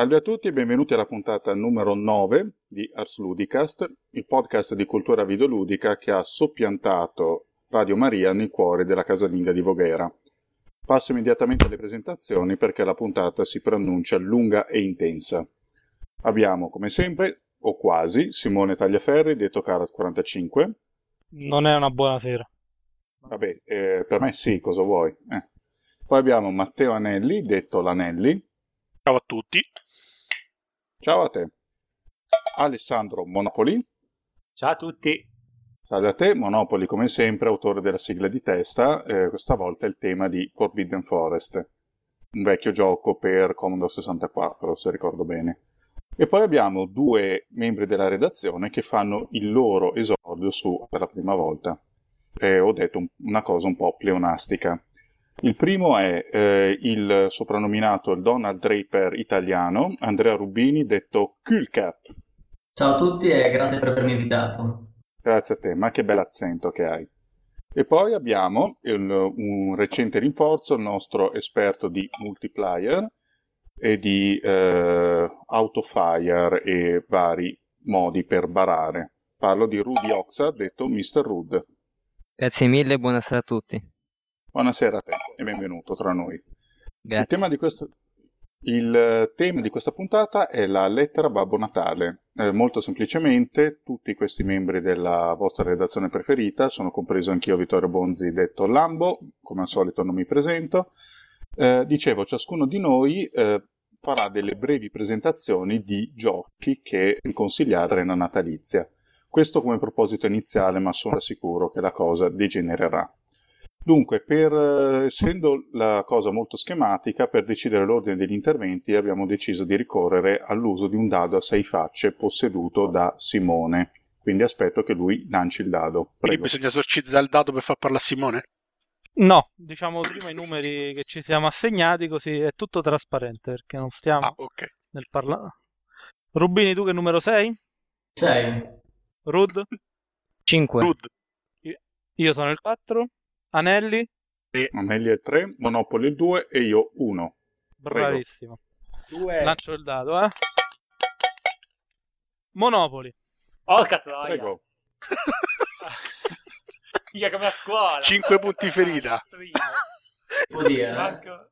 Salve a tutti e benvenuti alla puntata numero 9 di Ars Ludicast, il podcast di cultura videoludica che ha soppiantato Radio Maria nel cuore della casalinga di Voghera. Passo immediatamente alle presentazioni perché la puntata si preannuncia lunga e intensa. Abbiamo, come sempre, o quasi, Simone Tagliaferri, detto Carat45. Non è una buona sera. Vabbè, eh, per me sì, cosa vuoi? Eh. Poi abbiamo Matteo Anelli, detto Lanelli. Ciao a tutti. Ciao a te. Alessandro Monopoli. Ciao a tutti. Salve a te, Monopoli come sempre, autore della sigla di testa, eh, questa volta il tema di Forbidden Forest, un vecchio gioco per Commodore 64, se ricordo bene. E poi abbiamo due membri della redazione che fanno il loro esordio su per la prima volta. Eh, ho detto un, una cosa un po' pleonastica. Il primo è eh, il soprannominato Donald Draper italiano, Andrea Rubini, detto Kulcat. Ciao a tutti e grazie per avermi invitato. Grazie a te, ma che bell'accento che hai. E poi abbiamo il, un recente rinforzo, il nostro esperto di multiplayer e di eh, autofire e vari modi per barare. Parlo di Rudy Oxa, detto Mr. Rude. Grazie mille e buonasera a tutti. Buonasera a te e benvenuto tra noi. Il tema, di questo, il tema di questa puntata è la lettera Babbo Natale. Eh, molto semplicemente, tutti questi membri della vostra redazione preferita, sono compreso anch'io Vittorio Bonzi, detto Lambo, come al solito non mi presento. Eh, dicevo, ciascuno di noi eh, farà delle brevi presentazioni di giochi che consigliare nella natalizia. Questo come proposito iniziale, ma sono sicuro che la cosa degenererà. Dunque, per, eh, essendo la cosa molto schematica, per decidere l'ordine degli interventi abbiamo deciso di ricorrere all'uso di un dado a sei facce posseduto da Simone. Quindi aspetto che lui lanci il dado. Quindi Prego. bisogna esorcizzare il dato per far parlare a Simone? No, diciamo prima i numeri che ci siamo assegnati, così è tutto trasparente perché non stiamo Ah, ok. nel parlare. Rubini, tu che numero sei? 6. Rud? 5. Rud. Io sono il 4. Anelli? Amelia il 3, Monopoli il 2 e io 1. Prego. Bravissimo. Due. Lancio il dado, eh. Monopoli. Porca troia. Prego. Mica come a scuola. 5 punti ferita. Può dire? Manco-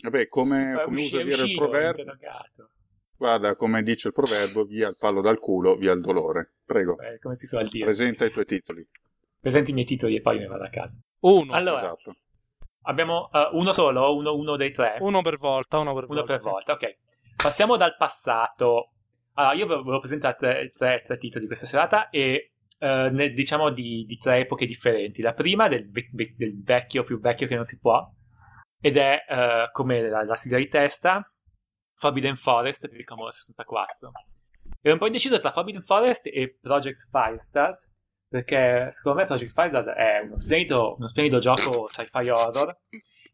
Vabbè, come, È come usa è dire il proverbio, guarda, come dice il proverbio, via il pallo dal culo, via il dolore. Prego, Eh, come si suol dire. presenta i tuoi titoli. Presenti i miei titoli e poi me ne vado a casa. Uno. Allora, Esatto. abbiamo eh, uno solo, uno, uno dei tre. Uno per volta, uno per Uno volta. per sì. volta, ok. Passiamo dal passato. Allora, io ve- volevo presentare tre, tre- tre titoli questa serata e eh, ne- diciamo di, di tre epoche differenti. La prima del, ve- del vecchio più vecchio che non si può ed è eh, come la, la sigla di testa Forbidden Forest per il Commodore 64. Ero un po' indeciso tra Forbidden Forest e Project Firestart perché secondo me Project Firestart è uno splendido, uno splendido gioco sci-fi horror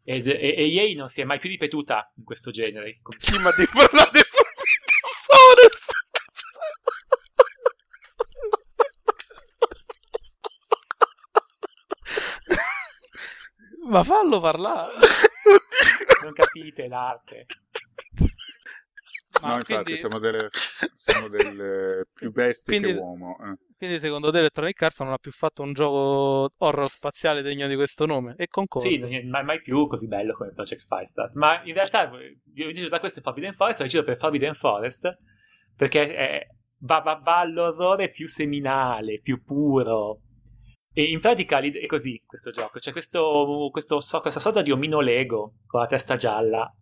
ed, e, e EA non si è mai più ripetuta in questo genere. Come- Sì, ma devi parlare di Forest. Ma fallo parlare. Non capite l'arte. Ma no, infatti, quindi, siamo delle, siamo delle più bestie Quindi- che uomo. eh. Quindi secondo te Electronic Arts non ha più fatto un gioco horror spaziale degno di questo nome? E concordo. Sì, è mai, più così bello come Project Firestart. Ma in realtà io ho deciso da questo è Forbidden Forest, ho deciso per Forbidden Forest perché è- va, va, va all'orrore più seminale, più puro. E in pratica è così questo gioco. C'è questo, questo questa sorta di omino Lego con la testa gialla,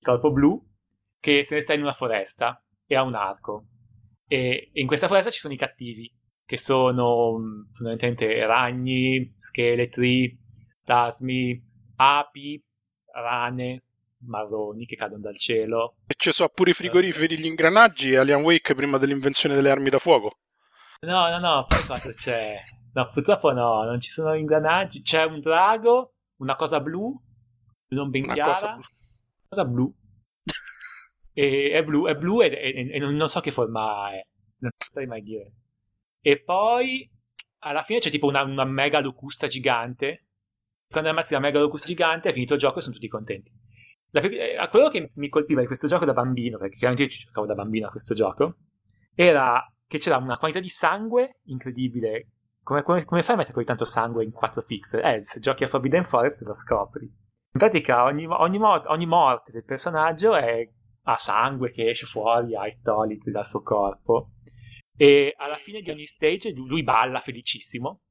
corpo blu, che se ne sta in una foresta e ha un arco. E in questa foresta ci sono i cattivi, che sono mh, fondamentalmente ragni, scheletri, plasmi, api, rane, marroni che cadono dal cielo. E ci sono pure i frigoriferi, gli ingranaggi Alien Wake prima dell'invenzione delle armi da fuoco. No, no, no, poi cosa c'è? No, purtroppo no, non ci sono ingranaggi. C'è un drago, una cosa blu, non ben Una chiara. cosa blu. cosa blu. e, è blu, è blu e, e- e non so che forma è. Non potrei mai dire. E poi alla fine c'è tipo una, una mega locusta gigante. Quando ammazzi la mega locusta gigante è finito il gioco e sono tutti contenti. la- eh, quello che mi colpiva di questo gioco da bambino, perché chiaramente io giocavo da bambino a questo gioco, era che c'era una quantità di sangue incredibile. Come, come- come fai a mettere così tanto sangue in 4 pixel? Eh, se giochi a Forbidden Forest lo scopri. In pratica ogni, ogni, ogni morte del personaggio è, ha sangue che esce fuori, ha i toliti dal suo corpo. E alla fine di ogni stage lui, balla felicissimo.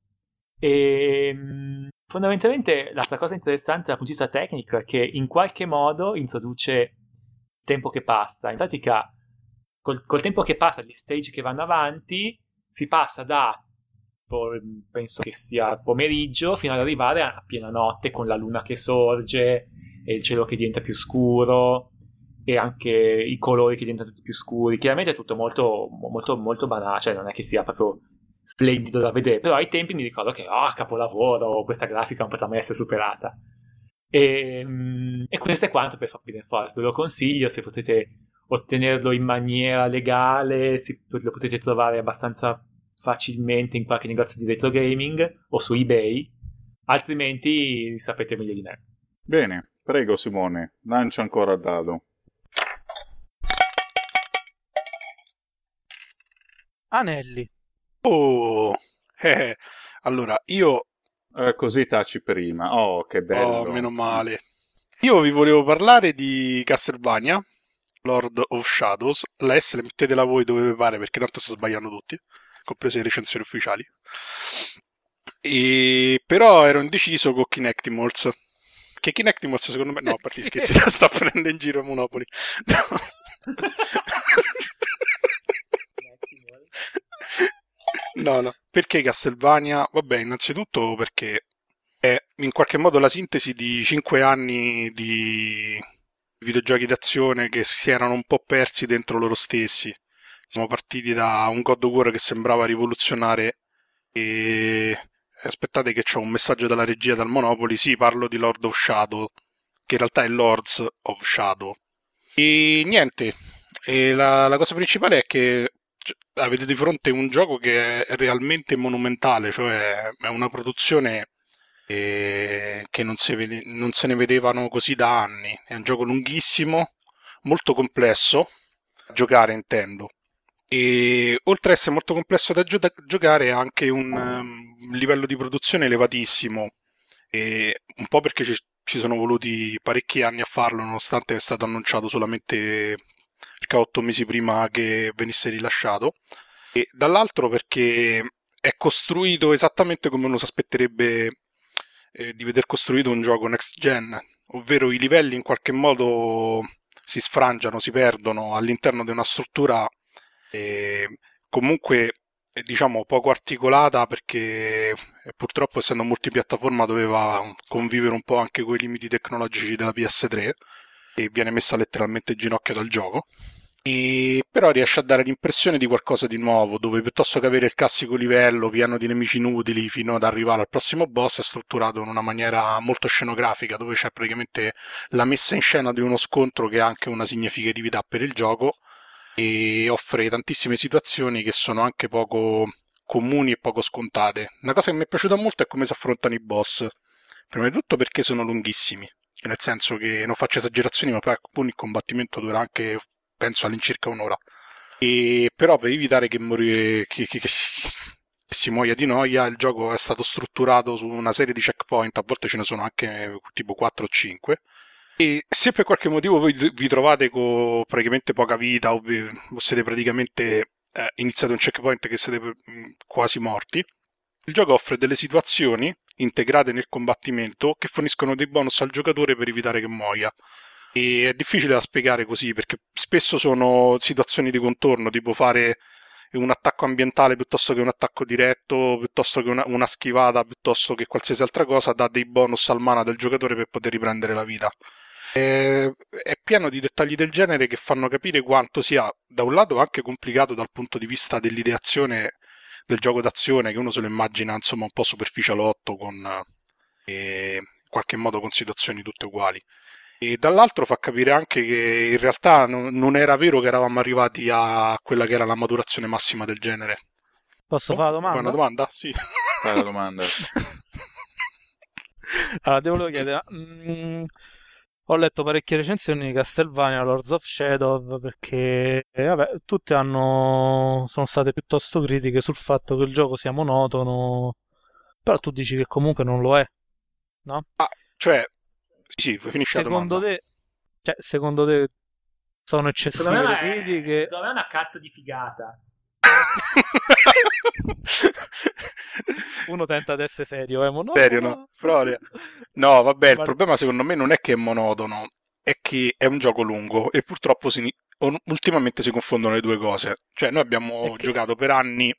E mh, fondamentalmente l'altra cosa interessante dal punto di vista tecnico è che in qualche modo introduce il tempo che passa. In pratica, col, col tempo che passa, gli stage che vanno avanti, si passa da po- penso che sia pomeriggio fino ad arrivare a piena notte con la luna che sorge e il cielo che diventa più scuro e anche i colori che diventano tutti più scuri. Chiaramente è tutto molto, molto, molto banale, cioè non è che sia proprio splendido da vedere, però ai tempi mi ricordo che, ah, capolavoro, questa grafica non potrà mai essere superata. E, mm, e questo è quanto per Forbidden Forest, ve lo consiglio se potete ottenerlo in maniera legale, si- lo potete trovare abbastanza facilmente in qualche negozio di retro gaming o su eBay, altrimenti sapete meglio di me. Bene, prego Simone, lancia ancora il dado. Anelli. Oh, eh, allora io, Eh, così taci prima. Oh, che bello. oh, meno male. Io vi volevo parlare di Castlevania, Lord of Shadows. La S le mettetela voi dove vi pare perché tanto sta sbagliando tutti, comprese le recensioni ufficiali. E però ero indeciso con Kinectimals. Che Kinectimals secondo me... No, a parte gli scherzi, sta prendendo in giro Monopoli. No, no. Perché Castlevania? Vabbè, innanzitutto perché è in qualche modo la sintesi di cinque anni di videogiochi d'azione che si erano un po' persi dentro loro stessi. Siamo partiti da un God of War che sembrava rivoluzionare e aspettate che c'ho un messaggio dalla regia dal Monopoli, sì, parlo di Lord of Shadow, che in realtà è Lords of Shadow. E niente, e la, la cosa principale è che avete di fronte un gioco che è realmente monumentale, cioè è una produzione eh, che non, vede- non se ne vedevano così da anni. È un gioco lunghissimo, molto complesso, da giocare intendo. E oltre ad essere molto complesso da, gio- da giocare, ha anche un um, livello di produzione elevatissimo. E un po' perché ci, ci sono voluti parecchi anni a farlo, nonostante è stato annunciato solamente circa otto mesi prima che venisse rilasciato. E dall'altro perché è costruito esattamente come uno si aspetterebbe eh, di veder costruito un gioco next gen, ovvero i livelli in qualche modo si sfrangiano, si perdono all'interno di una struttura eh, comunque diciamo poco articolata perché eh, purtroppo essendo multipiattaforma doveva convivere un po' anche con i limiti tecnologici della PS3 e viene messa letteralmente in ginocchio dal gioco. E però riesce a dare l'impressione di qualcosa di nuovo, dove piuttosto che avere il classico livello pieno di nemici inutili fino ad arrivare al prossimo boss, è strutturato in una maniera molto scenografica, dove c'è praticamente la messa in scena di uno scontro che ha anche una significatività per il gioco e offre tantissime situazioni che sono anche poco comuni e poco scontate. Una cosa che mi è piaciuta molto è come si affrontano i boss. Prima di tutto perché sono lunghissimi, nel senso che non faccio esagerazioni, ma poi il combattimento dura anche, penso, all'incirca un'ora. E però per evitare che, morire, che, che, che si, si muoia di noia, il gioco è stato strutturato su una serie di checkpoint, a volte ce ne sono anche tipo 4 o 5. E se per qualche motivo voi vi trovate con praticamente poca vita o, vi, o siete praticamente eh, iniziate un checkpoint che siete mh, quasi morti, il gioco offre delle situazioni integrate nel combattimento che forniscono dei bonus al giocatore per evitare che muoia. E è difficile da spiegare così perché spesso sono situazioni di contorno, tipo fare un attacco ambientale piuttosto che un attacco diretto, piuttosto che una, una schivata, piuttosto che qualsiasi altra cosa, dà dei bonus al mana del giocatore per poter riprendere la vita. È, è pieno di dettagli del genere che fanno capire quanto sia da un lato anche complicato dal punto di vista dell'ideazione del gioco d'azione che uno se lo immagina insomma un po' superficialotto con eh, in qualche modo con situazioni tutte uguali e dall'altro fa capire anche che in realtà non, non era vero che eravamo arrivati a quella che era la maturazione massima del genere Posso fare la domanda? Fai una domanda? Sì. Fai la domanda. allora, devo chiedere, mm, ho letto parecchie recensioni di Castlevania Lords of Shadow perché eh, vabbè, tutte hanno, sono state piuttosto critiche sul fatto che il gioco sia monotono, però tu dici che comunque non lo è, no? Ah, cioè, sì, sì, finisci la Secondo domanda. te, cioè, secondo te sono eccessive Secondo me, le è, critiche? secondo me è una cazzo di figata. Uno tenta ad essere serio, eh, monotono. Serio, no? Proprio. No, vabbè, il Ma- problema secondo me non è che è monotono, è che è un gioco lungo e purtroppo si- ultimamente si confondono le due cose. Cioè, noi abbiamo che- giocato per anni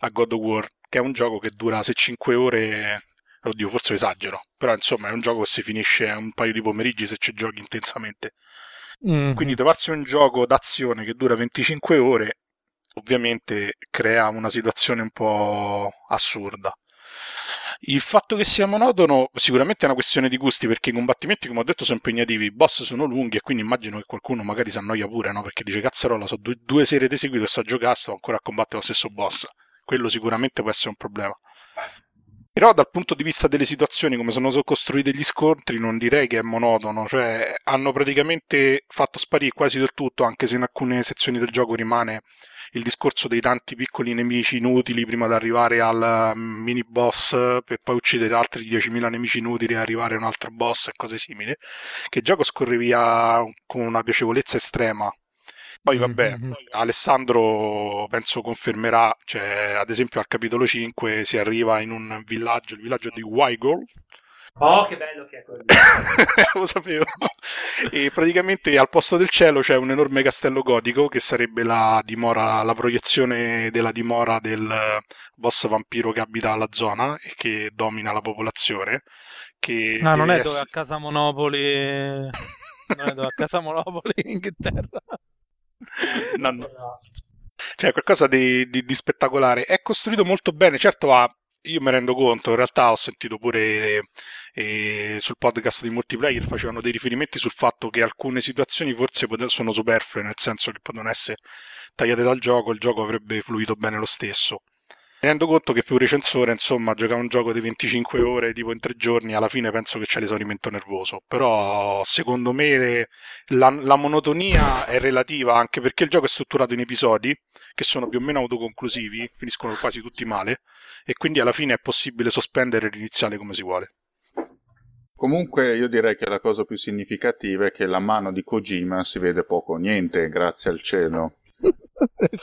a God of War, che è un gioco che dura se 5 ore, oddio, forse esagero, però insomma è un gioco che si finisce in un paio di pomeriggi se ci giochi intensamente. Mhm. Quindi trovarsi un gioco d'azione che dura 25 ore ovviamente crea una situazione un po' assurda. Il fatto che sia monotono sicuramente è una questione di gusti perché i combattimenti, come ho detto, sono impegnativi, i boss sono lunghi e quindi immagino che qualcuno magari si annoia pure, no? Perché dice cazzarola, so due, due sere di seguito e sto a giocare, sto ancora a combattere lo stesso boss. Quello sicuramente può essere un problema. Però dal punto di vista delle situazioni, come sono costruiti gli scontri, non direi che è monotono, cioè hanno praticamente fatto sparire quasi del tutto, anche se in alcune sezioni del gioco rimane il discorso dei tanti piccoli nemici inutili prima di arrivare al mm, mini boss per poi uccidere altri 10.000 nemici inutili e arrivare a un altro boss e cose simili, che il gioco scorre via con una piacevolezza estrema. Poi vabbè, Mhm. Alessandro penso confermerà, cioè ad esempio al capitolo 5 si arriva in un villaggio, il villaggio di Wygol, Oh, che bello che è quello. lo sapevo. E praticamente al posto del cielo c'è un enorme castello gotico che sarebbe la dimora, la proiezione della dimora del boss vampiro che abita la zona e che domina la popolazione. Che Ah, non è dove a essere- casa Monopoli. Non è dove a casa Monopoli in Inghilterra. No, no. Cioè, qualcosa di, di- di spettacolare. È costruito molto bene, certo ha. Io mi rendo conto, in realtà ho sentito pure eh, sul podcast di multiplayer facevano dei riferimenti sul fatto che alcune situazioni forse sono superflue, nel senso che potevano essere tagliate dal gioco, il gioco avrebbe fluito bene lo stesso. Mi rendo conto che più recensore, insomma, giocare un gioco di 25 ore tipo in tre giorni, alla fine penso che c'è l'esaurimento nervoso. Però secondo me la, la monotonia è relativa anche perché il gioco è strutturato in episodi che sono più o meno autoconclusivi, finiscono quasi tutti male, e quindi alla fine è possibile sospendere e riniziare come si vuole. Comunque io direi che la cosa più significativa è che la mano di Kojima si vede poco o niente, grazie al cielo.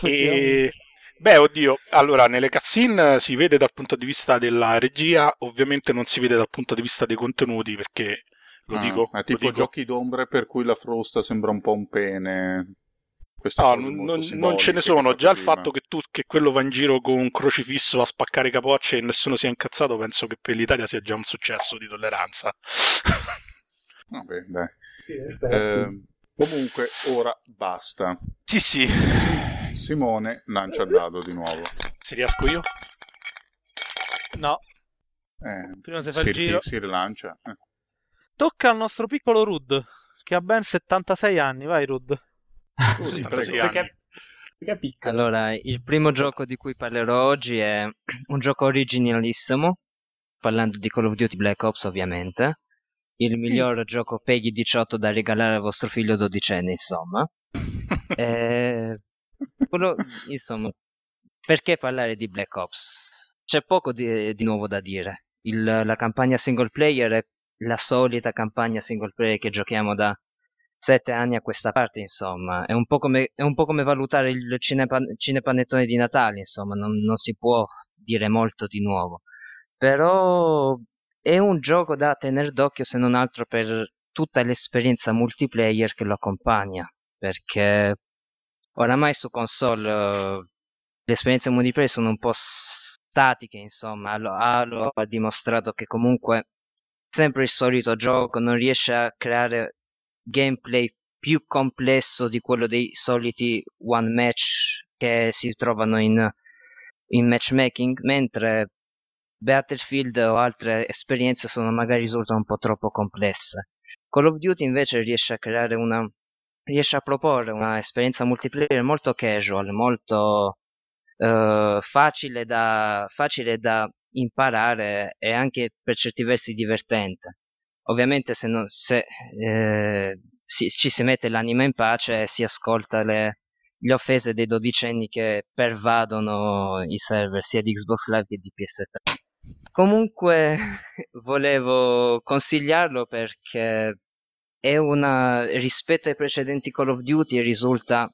E beh, oddio, allora nelle cutscene si vede dal punto di vista della regia, ovviamente non si vede dal punto di vista dei contenuti perché lo Ah, dico, È tipo dico- giochi d'ombre per cui la frusta sembra un po' un pene. No, non, non- ce ne sono. Già il fatto che, tu, che quello va in giro con un crocifisso a spaccare capocce e nessuno sia incazzato, penso che per l'Italia sia già un successo di tolleranza. Vabbè, dai. Sì. Eh, comunque, ora basta. sì, sì. Simone lancia il dado di nuovo. Se riesco io. No, Eh, prima si fa si, il giro. si rilancia. Eh. Tocca al nostro piccolo Rud, che ha ben 76 anni. Vai, Rud. Sì, 76 prego. anni. Perché, perché. Allora, il primo gioco di cui parlerò oggi è un gioco originalissimo, parlando di Call of Duty Black Ops ovviamente, il miglior gioco Peggy 18 da regalare a vostro figlio dodicenne, insomma. Eh, quello- insomma, perché parlare di Black Ops? C'è poco di, di nuovo da dire. Il- la campagna single player è la solita campagna single player che giochiamo da sette anni a questa parte, insomma. È un po' come, un po' come valutare il cinepan- cinepanettone di Natale, insomma, non, non si può dire molto di nuovo. Però è un gioco da tenere d'occhio se non altro per tutta l'esperienza multiplayer che lo accompagna, perché oramai su console eh, le esperienze multiplayer sono un po' statiche, insomma, Halo ha dimostrato che comunque sempre il solito gioco non riesce a creare gameplay più complesso di quello dei soliti one match che si trovano in, in matchmaking, mentre Battlefield o altre esperienze sono magari risultano un po' troppo complesse. Call of Duty invece riesce a creare una riesce a proporre una esperienza multiplayer molto casual, molto eh, facile, da, facile da imparare e anche per certi versi divertente. ovviamente se, non, se eh, si, ci si mette l'anima in pace e si ascolta le, le offese dei dodicenni che pervadono i server sia di Xbox Live che di PS3. Comunque volevo consigliarlo perché è una rispetto ai precedenti Call of Duty risulta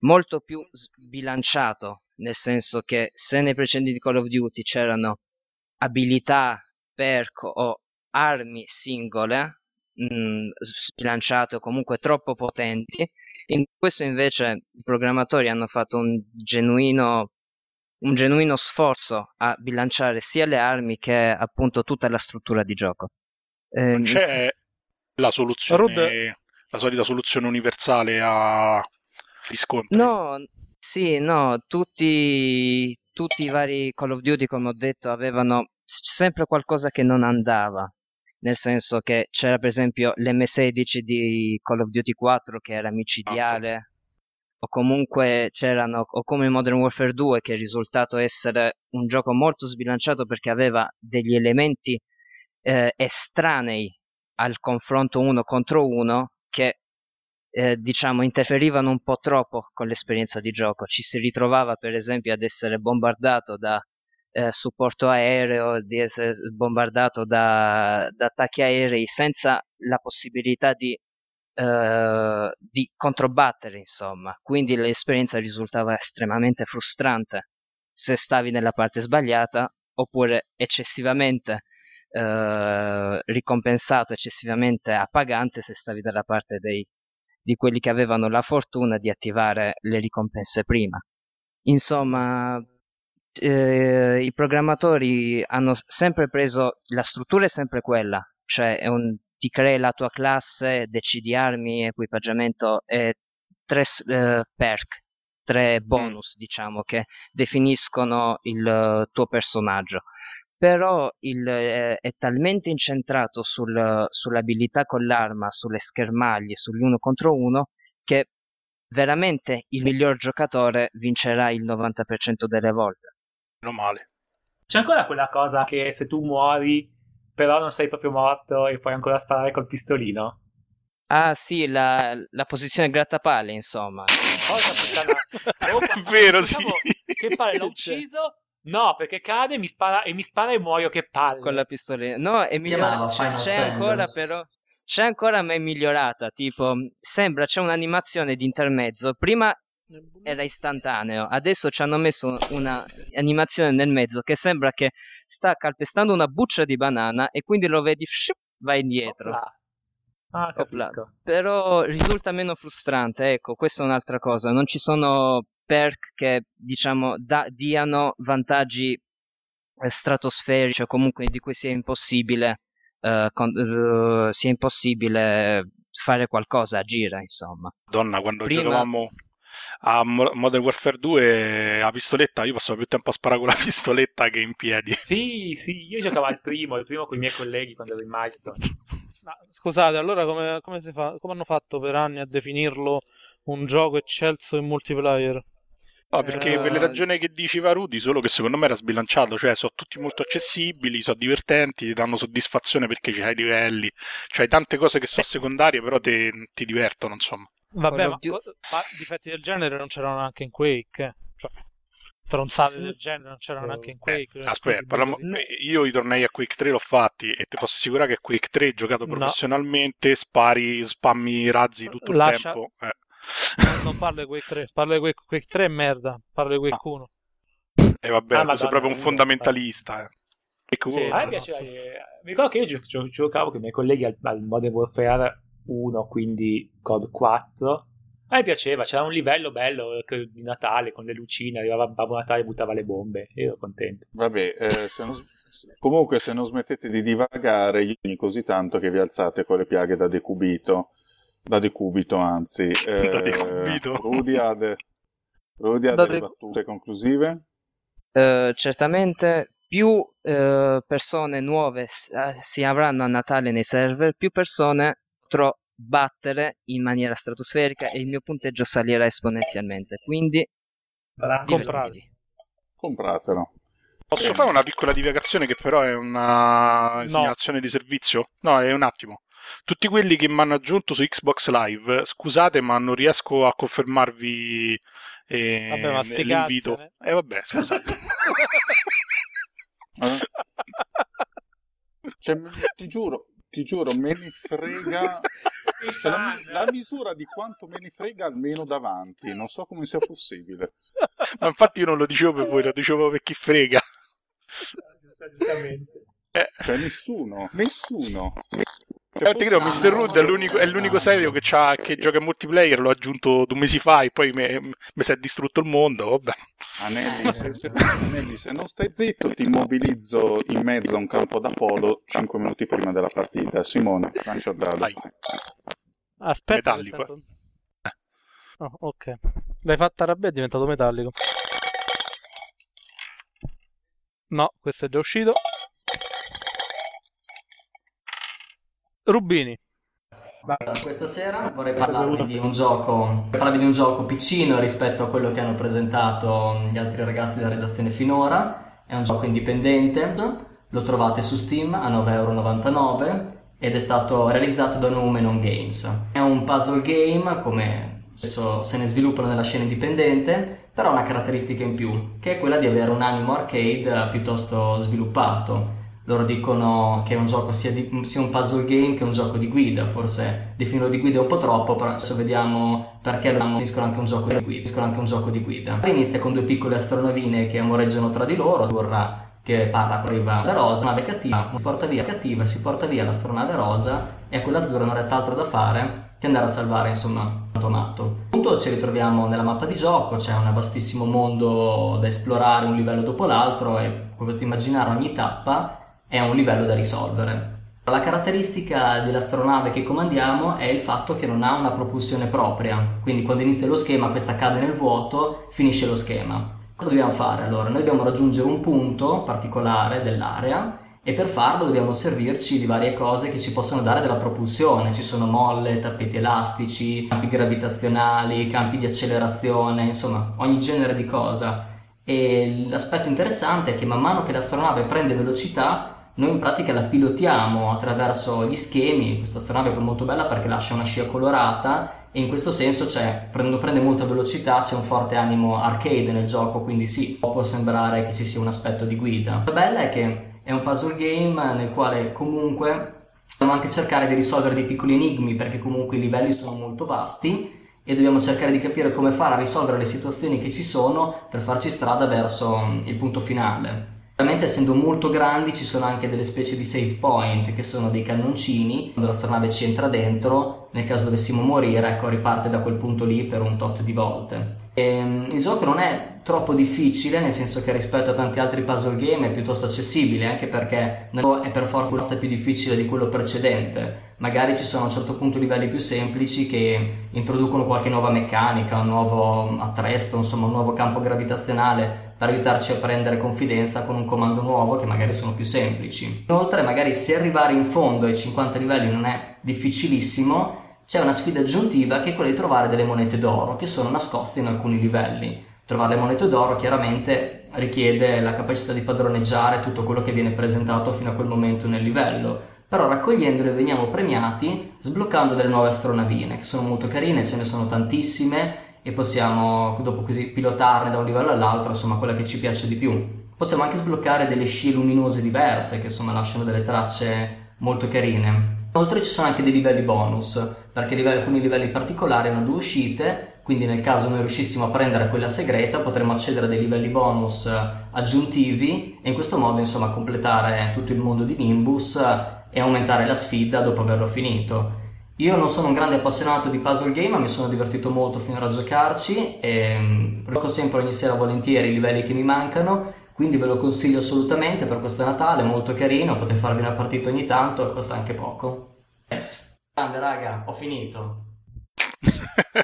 molto più sbilanciato, nel senso che se nei precedenti Call of Duty c'erano abilità, perk o armi singole, mm, sbilanciate o comunque troppo potenti, in questo invece i programmatori hanno fatto un genuino, un genuino sforzo a bilanciare sia le armi che appunto tutta la struttura di gioco. Eh, c'è la soluzione, Rud... la solita soluzione universale a riscontri. No, sì, no, tutti, tutti i vari Call of Duty, come ho detto, avevano sempre qualcosa che non andava. Nel senso che c'era per esempio l'M16 di Call of Duty 4 che era micidiale, o comunque c'erano, o come Modern Warfare 2 che è risultato essere un gioco molto sbilanciato perché aveva degli elementi eh, estranei al confronto uno contro uno che eh, diciamo interferivano un po' troppo con l'esperienza di gioco. Ci si ritrovava per esempio ad essere bombardato da eh, supporto aereo, di essere bombardato da, da attacchi aerei senza la possibilità di, eh, di controbattere, insomma. Quindi l'esperienza risultava estremamente frustrante se stavi nella parte sbagliata oppure eccessivamente eh, ricompensato, eccessivamente appagante se stavi dalla parte dei, di quelli che avevano la fortuna di attivare le ricompense prima. Insomma, eh, i programmatori hanno sempre preso, la struttura è sempre quella, cioè un, ti crei la tua classe, decidi armi, equipaggiamento e tre eh, perk, tre bonus diciamo che definiscono il uh, tuo personaggio. Però il, eh, è talmente incentrato sul, sull'abilità con l'arma, sulle schermaglie, sugli uno contro uno, che veramente il miglior giocatore vincerà il 90% delle volte meno male. C'è ancora quella cosa che se tu muori, però non sei proprio morto e puoi ancora sparare col pistolino? Ah sì, la, la posizione grattapalle, insomma. Cosa puttana? Oh, È vero, sì. Che palle, l'ho ucciso? No, perché cade mi spara, e mi spara e muoio, che palle. Con la pistolina. No, è migliorata. C'è, c'è ancora però... C'è ancora ma è migliorata, tipo, sembra c'è un'animazione di intermezzo. Prima era istantaneo. Adesso ci hanno messo un'animazione nel mezzo che sembra che sta calpestando una buccia di banana e quindi lo vedi, shup, va indietro. Opla. Ah, capisco. Però risulta meno frustrante, ecco, questa è un'altra cosa. Non ci sono perk che, diciamo, da, diano vantaggi eh, stratosferici o comunque di cui sia impossibile, uh, con, uh, sia impossibile fare qualcosa, agire, insomma. Donna, quando Prima... giocavamo a Modern Warfare 2 la pistoletta, io passavo più tempo a sparare con la pistoletta che in piedi. Sì, sì, io giocavo al primo, il primo con i miei colleghi quando ero in Milestone. Ma, scusate, allora come, come, fa, come hanno fatto per anni a definirlo un gioco eccelso in multiplayer? No, perché eh... per le ragioni che diceva Rudy, solo che secondo me era sbilanciato, cioè sono tutti molto accessibili, sono divertenti, ti danno soddisfazione perché c'hai livelli, c'hai tante cose che sono secondarie, però te, ti divertono, insomma. Vabbè, ma, ma, difetti del genere non c'erano anche in Quake. Eh. Cioè, stronzate del genere non c'erano anche in eh, Quake. Eh, aspetta, parliamo... io i tornei a Quake 3 l'ho fatti e ti posso assicurare che Quake 3 giocato professionalmente no. spari, spammi razzi tutto Lascia... il tempo. Eh. Non parlo di Quake 3, parlo di Quake 3 è merda, parlo di Quake ah. 1. E eh, vabbè, ah, tu sei proprio un fondamentalista. Eh. Sì, a me piaceva, sì. mi ricordo che io gio- gio- giocavo con i miei colleghi al, al Modern Warfare 1, quindi COD 4. A me piaceva, c'era un livello bello di Natale con le lucine, arrivava Babbo Natale e buttava le bombe, e ero contento. Vabbè, eh, se non, comunque se non smettete di divagare, io così tanto che vi alzate con le piaghe da decubito, da decubito anzi. Eh, da decubito. Rudy ha, de, Rudy ha delle de... battute conclusive? Uh, certamente più uh, persone nuove si avranno a Natale nei server, più persone potrò battere in maniera stratosferica e il mio punteggio salirà esponenzialmente. Quindi comprate. compratelo. Posso fare una piccola divagazione che però è una segnalazione di servizio? No, è un attimo. Tutti quelli che mi hanno aggiunto su Xbox Live, scusate, ma non riesco a confermarvi eh, Vabbè, ma sti l'invito. cazzene. Eh vabbè, scusate. Eh? Cioè, ti giuro, ti giuro, me ne frega. Cioè, la, la misura di quanto me ne frega almeno davanti. Non so come sia possibile. ma infatti io non lo dicevo per voi, lo dicevo per chi frega. Giustamente. Eh, Cioè, nessuno, nessuno. Eh, ti credo, Mr. Rudd è l'unico, è l'unico serio che, c'ha, che gioca in multiplayer, l'ho aggiunto due mesi fa e poi mi si è distrutto il mondo, vabbè. Anelli se, se- Anelli, se non stai zitto, ti immobilizzo in mezzo a un campo da polo 5 minuti prima della partita. Simone, lancio il dado. Vai. Aspetta, Metallico, sento- Oh, ok. L'hai fatta arrabbiare, è diventato metallico. No, questo è già uscito. Rubini. Questa sera vorrei parlarvi di un gioco, parlarvi di un gioco piccino rispetto a quello che hanno presentato gli altri ragazzi della redazione finora. È un gioco indipendente, lo trovate su Steam a 9,99€ ed è stato realizzato da Numenon Games. È un puzzle game, come spesso se ne sviluppano nella scena indipendente, però ha una caratteristica in più, che è quella di avere un animo arcade piuttosto sviluppato. Loro dicono che è un gioco sia, di- sia un puzzle game che un gioco di guida, forse definirlo di guida è un po' troppo, però adesso vediamo perché lo anche un gioco di guida. anche un gioco di guida. Inizia con due piccole astronavine che amoreggiano tra di loro, Azzurra che parla con arriva la rosa, nave cattiva, si porta via cattiva, si porta via l'astronave rosa e a quella azzurra non resta altro da fare che andare a salvare insomma Tomato. Appunto ci ritroviamo nella mappa di gioco, c'è un vastissimo mondo da esplorare un livello dopo l'altro e come potete immaginare ogni tappa è un livello da risolvere. La caratteristica dell'astronave che comandiamo è il fatto che non ha una propulsione propria, quindi quando inizia lo schema questa cade nel vuoto, finisce lo schema. Cosa dobbiamo fare allora? Noi dobbiamo raggiungere un punto particolare dell'area e per farlo dobbiamo servirci di varie cose che ci possono dare della propulsione. Ci sono molle, tappeti elastici, campi gravitazionali, campi di accelerazione, insomma ogni genere di cosa. E l'aspetto interessante è che man mano che l'astronave prende velocità, noi in pratica la pilotiamo attraverso gli schemi. Questa astronave è molto bella perché lascia una scia colorata e in questo senso c'è, quando prende molta velocità c'è un forte animo arcade nel gioco, quindi sì, può sembrare che ci sia un aspetto di guida. La bella è che è un puzzle game nel quale comunque dobbiamo anche cercare di risolvere dei piccoli enigmi perché comunque i livelli sono molto vasti e dobbiamo cercare di capire come fare a risolvere le situazioni che ci sono per farci strada verso mm, il punto finale. Ovviamente essendo molto grandi ci sono anche delle specie di save point che sono dei cannoncini, quando l'astronave ci entra dentro, nel caso dovessimo morire, ecco riparte da quel punto lì per un tot di volte. Ehm, il gioco non è troppo difficile, nel senso che rispetto a tanti altri puzzle game è piuttosto accessibile, anche perché è per forza più difficile di quello precedente. Magari ci sono a un certo punto livelli più semplici che introducono qualche nuova meccanica, un nuovo attrezzo, insomma un nuovo campo gravitazionale per aiutarci a prendere confidenza con un comando nuovo che magari sono più semplici. Inoltre, magari se arrivare in fondo ai 50 livelli non è difficilissimo, c'è una sfida aggiuntiva che è quella di trovare delle monete d'oro che sono nascoste in alcuni livelli. Trovare le monete d'oro chiaramente richiede la capacità di padroneggiare tutto quello che viene presentato fino a quel momento nel livello, però raccogliendole veniamo premiati sbloccando delle nuove astronavine che sono molto carine, ce ne sono tantissime e possiamo dopo così pilotarne da un livello all'altro, insomma quella che ci piace di più. Possiamo anche sbloccare delle scie luminose diverse che insomma lasciano delle tracce molto carine. Inoltre ci sono anche dei livelli bonus, perché livelli- alcuni livelli particolari hanno due uscite, quindi nel caso noi riuscissimo a prendere quella segreta potremmo accedere a dei livelli bonus eh, aggiuntivi e in questo modo insomma completare tutto il mondo di Nimbus eh, e aumentare la sfida dopo averlo finito. Io non sono un grande appassionato di puzzle game, ma mi sono divertito molto finora a giocarci e mm, gioco sempre ogni sera volentieri i livelli che mi mancano, quindi ve lo consiglio assolutamente per questo Natale, molto carino, potete farvi una partita ogni tanto e costa anche poco. Thanks. Grande raga, ho finito.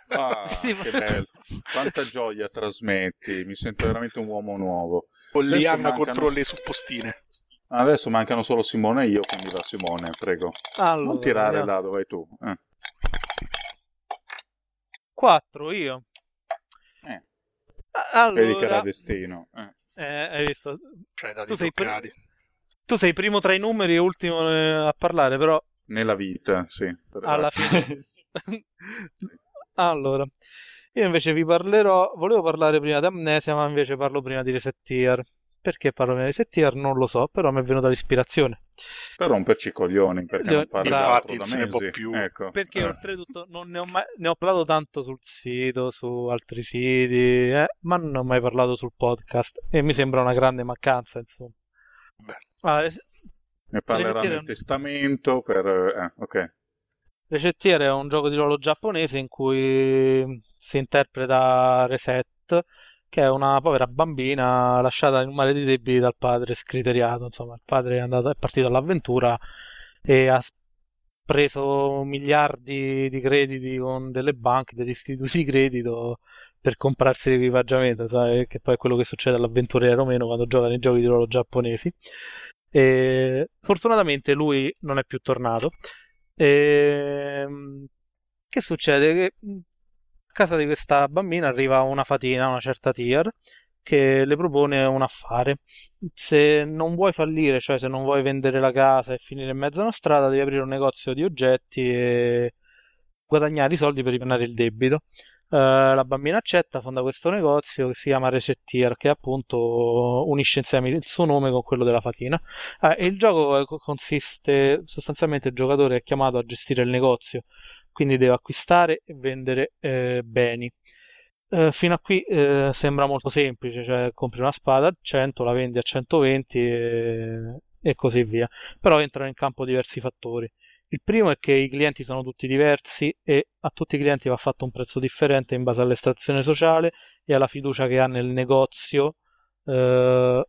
Ah, che bello. Quanta gioia trasmetti. Mi sento veramente un uomo nuovo. Pollianna mancano- contro le suppostine. Adesso mancano solo Simone e io, quindi va Simone, prego. Allora, non tirare là dove vai tu. Eh. 4 io. Eh. A- Vedi che era Allora, destino. Eh. Eh, hai visto? Cioè, Tu sei pr-. Tu sei primo tra i numeri e ultimo eh, a parlare, però Nella vita, sì. Alla fine... allora, io invece vi parlerò, volevo parlare prima di Amnesia, ma invece parlo prima di Reset Tier. Perché parlo di Reset Tier? Non lo so, però mi è venuta l'ispirazione. Per romperci i coglioni, perché Le- non parli Infatti, da mesi. più. Ecco. Perché Eh. oltretutto non ne ho, mai, ne ho parlato tanto sul sito, su altri siti, eh, ma non ho mai parlato sul podcast e mi sembra una grande mancanza, insomma. Beh. Ah, Res- Ne parlerà nel un- testamento per... eh, ok. Recettiere è un gioco di ruolo giapponese in cui si interpreta Reset, che è una povera bambina lasciata in un mare di debiti dal padre scriteriato. Insomma, il padre è, andato, è partito all'avventura e ha preso miliardi di crediti con delle banche, degli istituti di credito per comprarsi l'equipaggiamento, sai? Che poi è quello che succede all'avventuriero romeno quando gioca nei giochi di ruolo giapponesi. E fortunatamente lui non è più tornato. Ehm, che succede? Che casa di questa bambina arriva una fatina, una certa tier, che le propone un affare. Se non vuoi fallire, cioè se non vuoi vendere la casa e finire in mezzo a una strada, devi aprire un negozio di oggetti e guadagnare i soldi per ripianare il debito. Eh, la bambina accetta, fonda questo negozio che si chiama Recettier, che appunto unisce insieme il suo nome con quello della fatina. E il gioco co- consiste sostanzialmente il giocatore è chiamato a gestire il negozio, quindi deve acquistare e vendere eh, beni. Eh, fino a qui eh, sembra molto semplice, cioè compri una spada a 100, la vendi a 120 e, e così via. Però entrano in campo diversi fattori. Il primo è che i clienti sono tutti diversi e a tutti i clienti va fatto un prezzo differente in base all'estrazione sociale e alla fiducia che ha nel negozio, eh,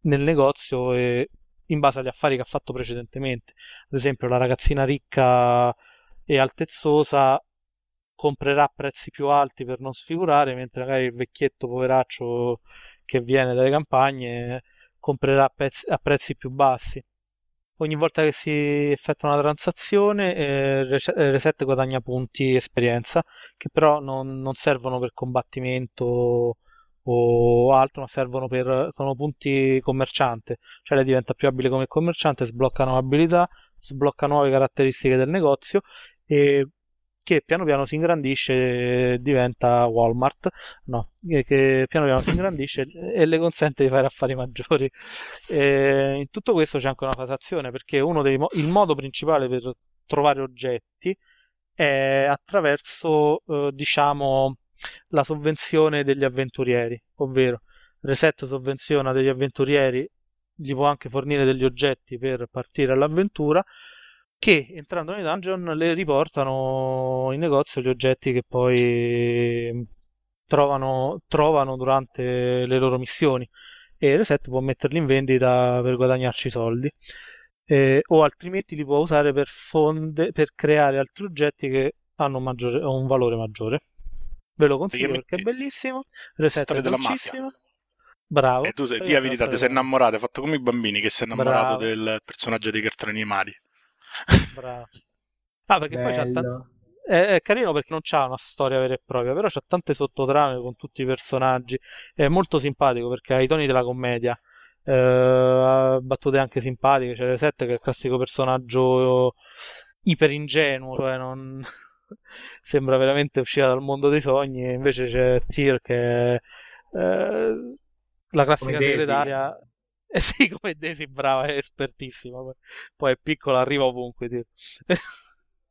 nel negozio e in base agli affari che ha fatto precedentemente. Ad esempio, la ragazzina ricca e altezzosa comprerà prezzi più alti per non sfigurare, mentre magari il vecchietto poveraccio che viene dalle campagne comprerà a pezzi- a prezzi più bassi. Ogni volta che si effettua una transazione, eh, Rece- eh, Reset guadagna punti esperienza, che però non, non servono per combattimento o altro, ma servono per, sono punti commerciante, cioè lei diventa più abile come commerciante, sblocca nuove abilità, sblocca nuove caratteristiche del negozio e che piano piano si ingrandisce e diventa Walmart, no, che, che piano piano si ingrandisce e le consente di fare affari maggiori. E in tutto questo c'è anche una fasazione perché uno dei mo- il modo principale per trovare oggetti è attraverso, eh, diciamo, la sovvenzione degli avventurieri, ovvero Reset sovvenziona degli avventurieri, gli può anche fornire degli oggetti per partire all'avventura che entrando nei dungeon le riportano in negozio gli oggetti che poi trovano, trovano durante le loro missioni e Reset può metterli in vendita per guadagnarci soldi eh, o altrimenti li può usare per, fonde, per creare altri oggetti che hanno un, maggiore, un valore maggiore. Ve lo consiglio perché è bellissimo. Reset Storia è della dolcissimo. Bravo. E tu sei, di la verità, ti sei innamorato, hai fatto come i bambini che si è innamorato Bravo. del personaggio dei cartoni animati. Bravo. Ah, perché poi c'ha tan- Bello. è, carino perché non c'ha una storia vera e propria, però c'ha tante sottotrame con tutti i personaggi. È molto simpatico perché ha i toni della commedia. Eh, ha battute anche simpatiche. C'è Reset che è il classico personaggio iper ingenuo, cioè non... sembra veramente uscita dal mondo dei sogni. E invece c'è Tyr che è eh, la classica segretaria. Eh sì, come Daisy, brava, è espertissima. Poi è piccola, arriva ovunque. Tyr.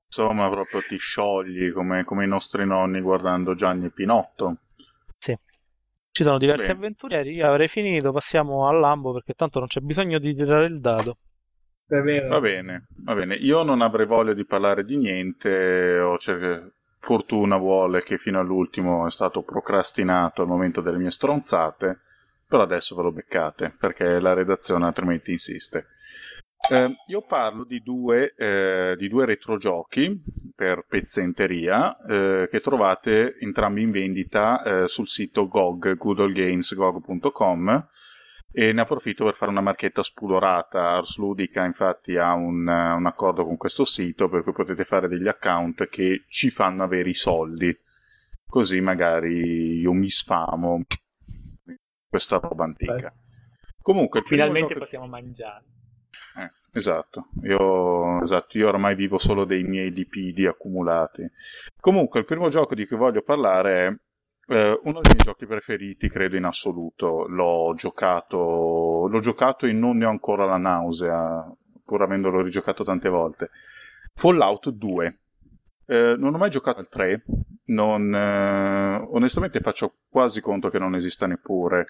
Insomma, proprio ti sciogli come, come i nostri nonni guardando Gianni e Pinotto. Ci sono diversi Bene. avventurieri. Io avrei finito. Passiamo all'ambo perché tanto non c'è bisogno di tirare il dado. Va bene, va bene. Io non avrei voglia di parlare di niente. Ho cer- Fortuna vuole che fino all'ultimo è stato procrastinato al momento delle mie stronzate. Però adesso ve lo beccate perché la redazione altrimenti insiste. Eh, io parlo di due, eh, di due retrogiochi per pezzenteria eh, che trovate entrambi in vendita eh, sul sito GOG, googlegames.gog.com e ne approfitto per fare una marchetta spudorata. Ars Ludica infatti ha un, un accordo con questo sito per cui potete fare degli account che ci fanno avere i soldi. Così magari io mi sfamo questa roba antica. Comunque, finalmente gioco... possiamo mangiare. Eh, esatto. Io, esatto, io ormai vivo solo dei miei lipidi accumulati. Comunque, il primo gioco di cui voglio parlare è eh, uno dei miei giochi preferiti, credo in assoluto. L'ho giocato, l'ho giocato e non ne ho ancora la nausea, pur avendolo rigiocato tante volte. Fallout 2. Eh, non ho mai giocato al 3, non, eh, onestamente faccio quasi conto che non esista neppure.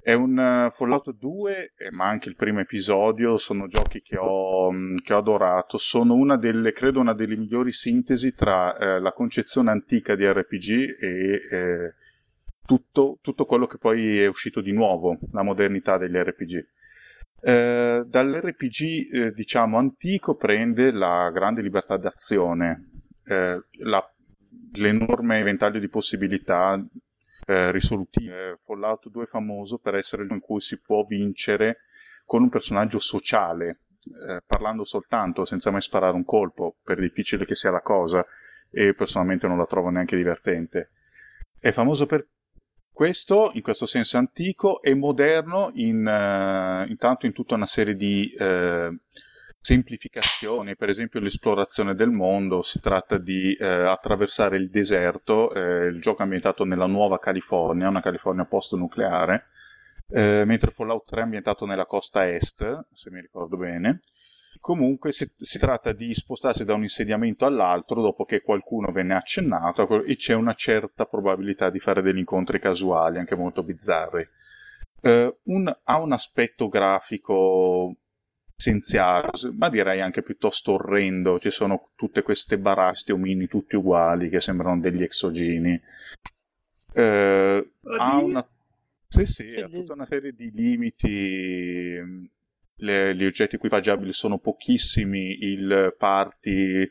È un uh, Fallout 2, eh, ma anche il primo episodio, sono giochi che ho, mm, che ho adorato. Sono una delle, credo, una delle migliori sintesi tra eh, la concezione antica di RPG e eh, tutto, tutto, quello che poi è uscito di nuovo, la modernità degli RPG. Eh, dall'RPG, eh, diciamo, antico prende la grande libertà d'azione, eh, la, l'enorme ventaglio di possibilità eh, risolutive. Fallout 2 è famoso per essere il gioco in cui si può vincere con un personaggio sociale, eh, parlando soltanto, senza mai sparare un colpo, per difficile che sia la cosa, e personalmente non la trovo neanche divertente. È famoso per questo, in questo senso antico, e moderno in, uh, intanto in tutta una serie di uh, semplificazioni, per esempio l'esplorazione del mondo, si tratta di eh, attraversare il deserto, eh, il gioco è ambientato nella nuova California, una California post-nucleare, eh, mentre Fallout 3 è ambientato nella costa est, se mi ricordo bene. Comunque si, si, tratta di spostarsi da un insediamento all'altro dopo che qualcuno venne accennato e c'è una certa probabilità di fare degli incontri casuali, anche molto bizzarri. Uh, un, ha un aspetto grafico essenziale, ma direi anche piuttosto orrendo. Ci sono tutte queste barasti omini tutti uguali che sembrano degli exogeni. Eh, ha una... Sì, sì, ha tutta una serie di limiti. Le, gli oggetti equipaggiabili sono pochissimi, il party,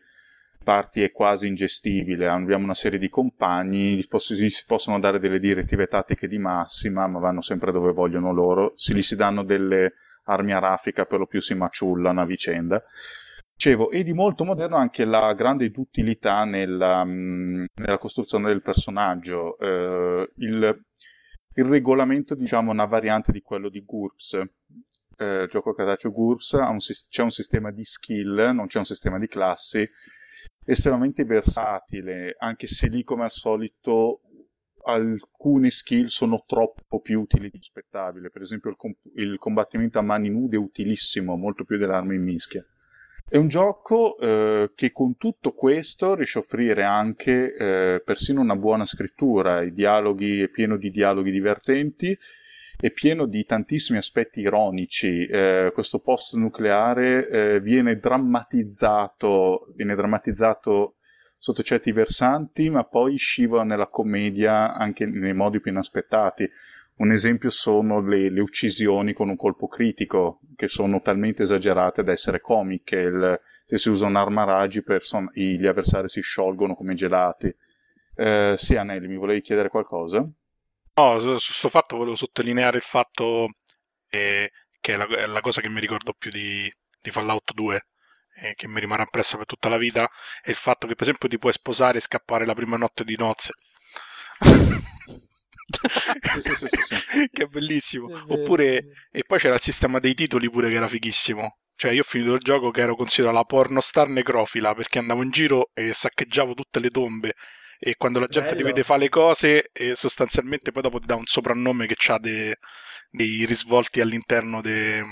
party è quasi ingestibile. Abbiamo una serie di compagni, si possono dare delle direttive tattiche di massima, ma vanno sempre dove vogliono loro. Si, gli si danno delle armi a raffica per lo più si maciullano a vicenda. Dicevo, e di molto moderno anche la grande utilità nella, nella costruzione del personaggio. Eh, il, il, regolamento, diciamo, è una variante di quello di GURPS. Eh, gioco cartaceo GURPS un, c'è un sistema di skill, non c'è un sistema di classi, estremamente versatile, anche se lì come al solito alcune skill sono troppo più utili di spettabile. Per esempio, il, com- il, combattimento a mani nude è utilissimo, molto più dell'arma in mischia. È un gioco eh, che con tutto questo riesce a offrire anche eh, persino una buona scrittura. I dialoghi è pieno di dialoghi divertenti. È pieno di tantissimi aspetti ironici. Eh, questo post nucleare eh, viene drammatizzato, viene drammatizzato sotto certi versanti, ma poi scivola nella commedia anche nei modi più inaspettati. Un esempio sono le, le uccisioni con un colpo critico, che sono talmente esagerate da essere comiche. Il, se si usa un'arma raggi, person- gli avversari si sciolgono come gelati. Eh, sì, Anelli, mi volevi chiedere qualcosa? No, su questo fatto volevo sottolineare il fatto eh, che è la, è la, cosa che mi ricordo più di, di Fallout 2, eh, che mi rimarrà impressa per tutta la vita è il fatto che per esempio ti puoi sposare e scappare la prima notte di nozze. Sì, sì, sì, che è bellissimo oppure e poi c'era il sistema dei titoli pure che era fighissimo. Cioè io ho finito il gioco che ero considerato la pornostar necrofila perché andavo in giro e saccheggiavo tutte le tombe. E quando la gente Bello. ti vede fare le cose e sostanzialmente poi dopo ti dà un soprannome che ha dei risvolti all'interno de,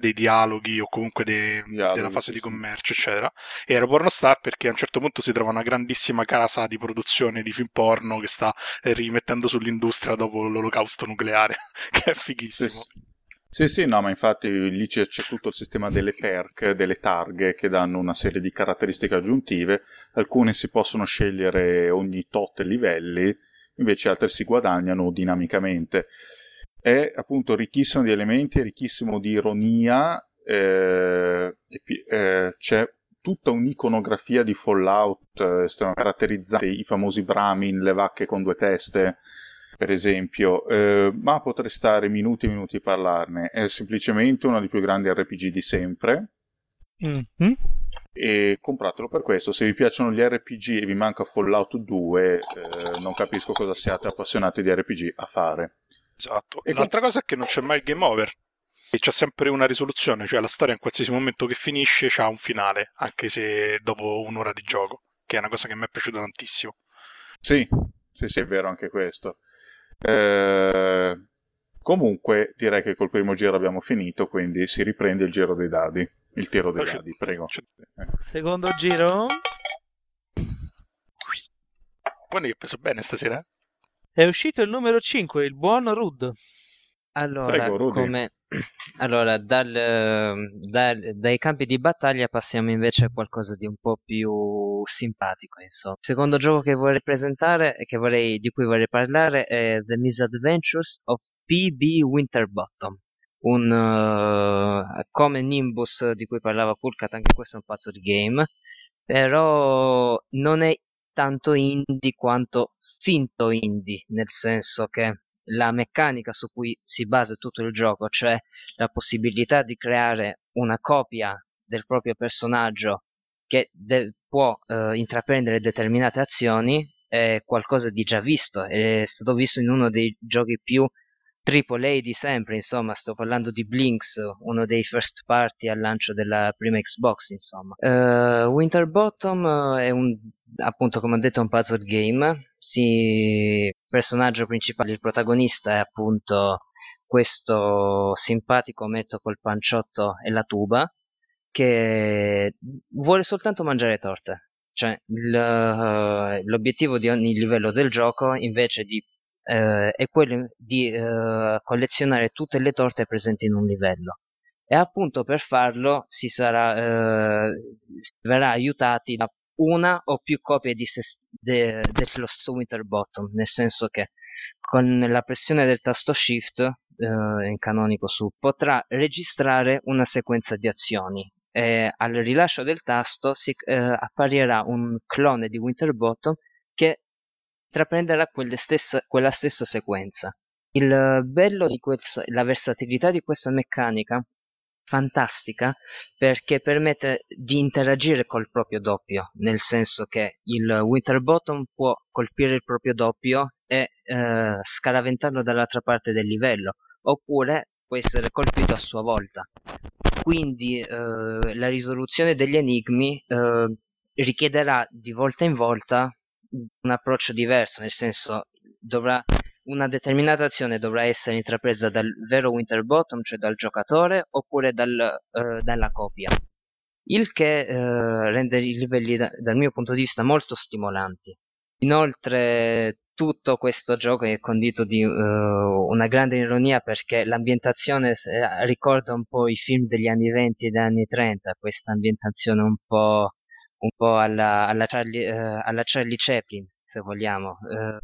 dei dialoghi o comunque de, dialoghi, della fase sì. di commercio, eccetera. E ero pornostar perché a un certo punto si trova una grandissima casa di produzione di film porno che sta rimettendo sull'industria dopo l'olocausto nucleare, che è fighissimo. Sì, sì, sì, no, ma infatti lì c'è, c'è, tutto il sistema delle perk, delle targhe che danno una serie di caratteristiche aggiuntive. Alcune si possono scegliere ogni tot livelli, invece altre si guadagnano dinamicamente è appunto ricchissimo di elementi, ricchissimo di ironia, eh, eh, c'è tutta un'iconografia di Fallout eh, caratterizzante, i famosi Brahmin, le vacche con due teste, per esempio, eh, ma potrei stare minuti e minuti a parlarne. È semplicemente uno dei più grandi RPG di sempre. Mm-hmm. E compratelo per questo. Se vi piacciono gli RPG e vi manca Fallout 2, eh, non capisco cosa siate appassionati di RPG a fare. Esatto. E L'altra cosa è che non c'è mai il game over. E c'è sempre una risoluzione, cioè la storia in qualsiasi momento che finisce c'ha un finale, anche se dopo un'ora di gioco, che è una cosa che mi è piaciuta tantissimo. Sì, sì, sì, è vero anche questo. Eh, comunque, direi che col primo giro abbiamo finito, quindi si riprende il giro dei dadi, il tiro dei C'è- dadi, prego. c'è-. Secondo giro Poi che ho preso bene stasera? È uscito il numero 5, il buon Rud. Allora, Prego, come... allora dal, dal- dai campi di battaglia passiamo invece a qualcosa di un po' più simpatico, insomma. Il secondo gioco che vorrei presentare e che vorrei- di cui vorrei parlare è The Misadventures of PB Winterbottom. Un eh, come Nimbus di cui parlava Pulcat, anche questo è un pazzo di game, però non è tanto indie quanto finto indie, nel senso che la meccanica su cui si basa tutto il gioco, cioè la possibilità di creare una copia del proprio personaggio che de- può eh, intraprendere determinate azioni, è qualcosa di già visto, è stato visto in uno dei giochi più AAA di sempre, insomma, sto parlando di Blinks, uno dei first party al lancio della prima Xbox, insomma. Eh, Winterbottom eh, è un, appunto, come ho detto, un puzzle game. Si, il personaggio principale, il protagonista, è appunto questo simpatico metto col panciotto e la tuba che vuole soltanto mangiare torte. Cioè, eh, l'obiettivo di ogni livello del gioco, invece di eh, è quello di eh, collezionare tutte le torte presenti in un livello. E appunto per farlo si, sarà, eh, si verrà aiutati da una o più copie di se, de, dello Winterbottom, nel senso che con la pressione del tasto Shift eh, in canonico su potrà registrare una sequenza di azioni e al rilascio del tasto si, eh, apparirà un clone di Winterbottom che intraprenderà stessa, quella stessa sequenza. Il bello di questa, la versatilità di questa meccanica fantastica perché permette di interagire col proprio doppio, nel senso che il Winterbottom può colpire il proprio doppio e eh, scaraventarlo dall'altra parte del livello, oppure può essere colpito a sua volta. Quindi eh, la risoluzione degli enigmi eh, richiederà di volta in volta un approccio diverso, nel senso dovrà una determinata azione dovrà essere intrapresa dal vero Winterbottom, cioè dal giocatore, oppure dal, eh, dalla copia. Il che eh, rende i livelli da, dal mio punto di vista molto stimolanti. Inoltre tutto questo gioco è condito di uh, una grande ironia perché l'ambientazione eh, ricorda un po' i film degli anni 20 e degli anni 30, questa ambientazione un po', un po alla, alla, Charlie, eh, alla Charlie Chaplin, se vogliamo. Eh,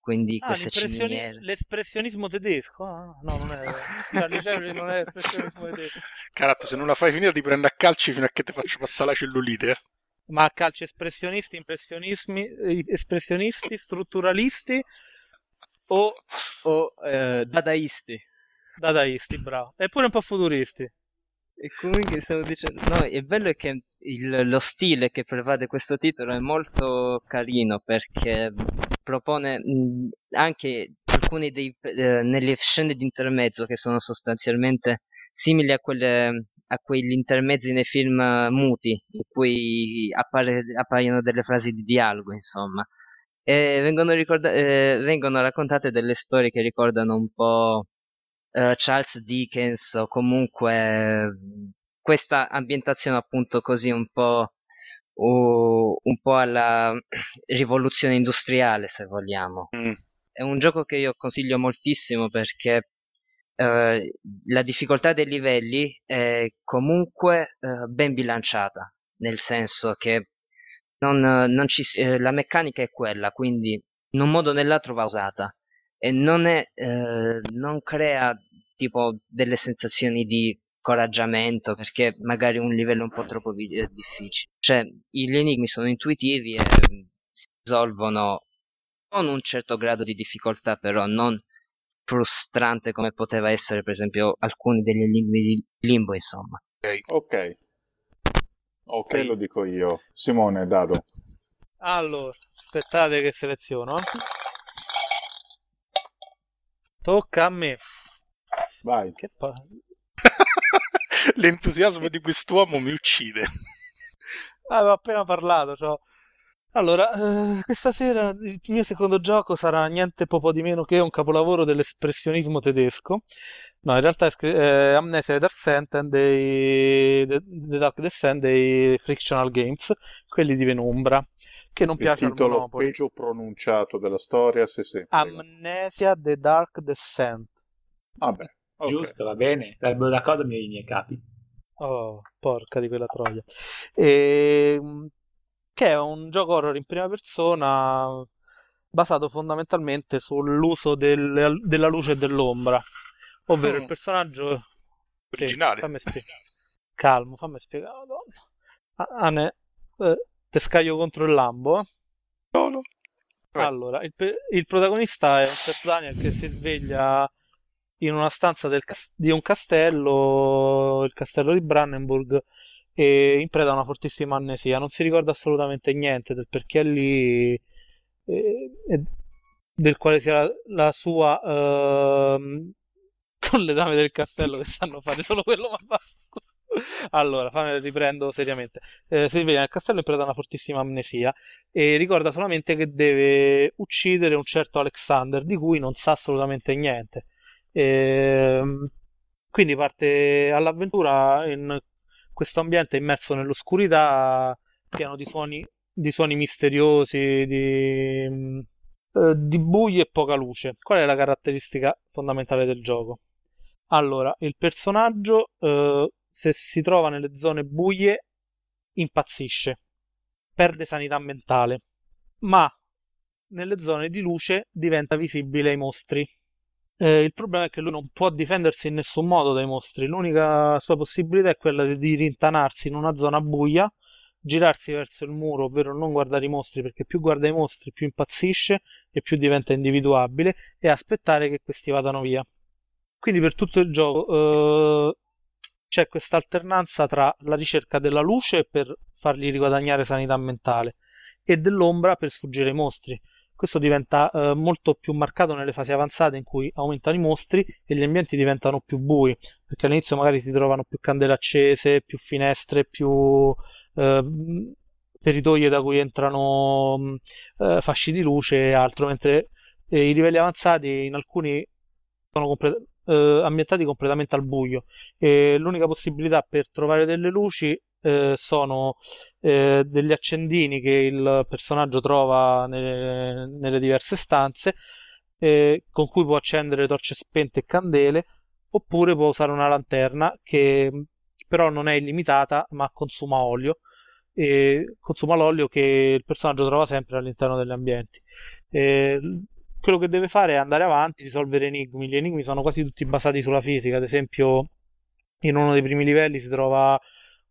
quindi Ah, ciminiere. l'espressionismo tedesco? Ah, no, non è. Charlie Chaplin non è l'espressionismo tedesco. Caratto, se non la fai finita ti prendo a calci fino a che ti faccio passare la cellulite. eh. Ma a calcio espressionisti, impressionismi, eh, espressionisti, strutturalisti o O eh, dadaisti. dadaisti, bravo. Eppure un po' futuristi. E comunque stavo dicendo, no, è bello che il- lo stile che prevade questo titolo è molto carino perché propone anche alcuni dei, eh, nelle scene di intermezzo che sono sostanzialmente simili a quelle a quegli intermezzi nei film eh, muti in cui appare- appaiono delle frasi di dialogo, insomma. E vengono, ricorda- eh, vengono raccontate delle storie che ricordano un po' eh, Charles Dickens o comunque questa ambientazione appunto così un po' o- un po' alla rivoluzione industriale se vogliamo Mm. è un gioco che io consiglio moltissimo perché eh, la difficoltà dei livelli è comunque eh, ben bilanciata nel senso che non, non ci, eh, la meccanica è quella quindi in un modo o nell'altro va usata e non, è, eh, non crea tipo delle sensazioni di scoraggiamento perché magari un livello un po' troppo vi- eh, difficile. Cioè, gli enigmi sono intuitivi e mm, si risolvono con un certo grado di difficoltà, però non frustrante come poteva essere, per esempio, alcuni degli enigmi di Limbo, insomma. Ok. Ok, lo dico io. Simone, Dado. Allora, aspettate che seleziono. Tocca a me. Vai. Che pa- L'entusiasmo di quest'uomo mi uccide. Avevo appena parlato, cioè. Allora, eh, questa sera il mio secondo gioco sarà niente po' di meno che un capolavoro dell'espressionismo tedesco. No, in realtà è scri- eh, Amnesia The Dark Sentence dei The, The Dark Descent dei Frictional Games, quelli di Venumbra, che non Il piace al titolo Monopoly. peggio pronunciato della storia, se sì. Amnesia The Dark Descent. Vabbè, ok. Giusto, va bene. Sarebbero d'accordo i miei, capi. Oh, porca di quella troia. Ehm, che è un gioco horror in prima persona basato fondamentalmente sull'uso del- della luce e dell'ombra, ovvero il Mm. personaggio... Sì, Originale. fammi spiegare. Calmo, fammi spiegare. Madonna. Ah, Ane, eh, te scaglio contro il Lambo. Solo. Allora, il, il protagonista è un Seth Daniel che si sveglia in una stanza del di un castello, il castello di Brandenburg, e in preda a una fortissima amnesia. Non si ricorda assolutamente niente del perché è lì e, e del quale sia la, la sua ehm, con le dame del castello che sanno fare solo quello, ma basta. Allora, fammi riprendo seriamente. Eh, si sveglia nel castello in preda a una fortissima amnesia e ricorda solamente che deve uccidere un certo Alexander di cui non sa assolutamente niente. Ehm, quindi parte all'avventura in questo ambiente immerso nell'oscurità, pieno di suoni, di suoni misteriosi, di, eh, di buio e poca luce. Qual è la caratteristica fondamentale del gioco? Allora, il personaggio, eh, se si trova nelle zone buie, impazzisce, perde sanità mentale, ma nelle zone di luce diventa visibile ai mostri. Eh, il problema è che lui non può difendersi in nessun modo dai mostri. L'unica sua possibilità è quella di, rintanarsi in una zona buia, girarsi verso il muro, ovvero non guardare i mostri, perché più guarda i mostri più impazzisce e più diventa individuabile, e aspettare che questi vadano via. Quindi per tutto il gioco eh, c'è questa alternanza tra la ricerca della luce per fargli riguadagnare sanità mentale e dell'ombra per sfuggire ai mostri. Questo diventa eh, molto più marcato nelle fasi avanzate in cui aumentano i mostri e gli ambienti diventano più bui, perché all'inizio magari ti trovano più candele accese, più finestre, più eh, peritoie da cui entrano mh, eh, fasci di luce e altro, mentre eh, i livelli avanzati in alcuni sono complet- eh, ambientati completamente al buio. E l'unica possibilità per trovare delle luci eh, sono eh, degli accendini che il personaggio trova nelle, nelle diverse stanze eh, con cui può accendere torce spente e candele oppure può usare una lanterna che però non è illimitata ma consuma olio consuma l'olio che il personaggio trova sempre all'interno degli ambienti. E quello che deve fare è andare avanti, risolvere enigmi. Gli enigmi sono quasi tutti basati sulla fisica. Ad esempio, in uno dei primi livelli si trova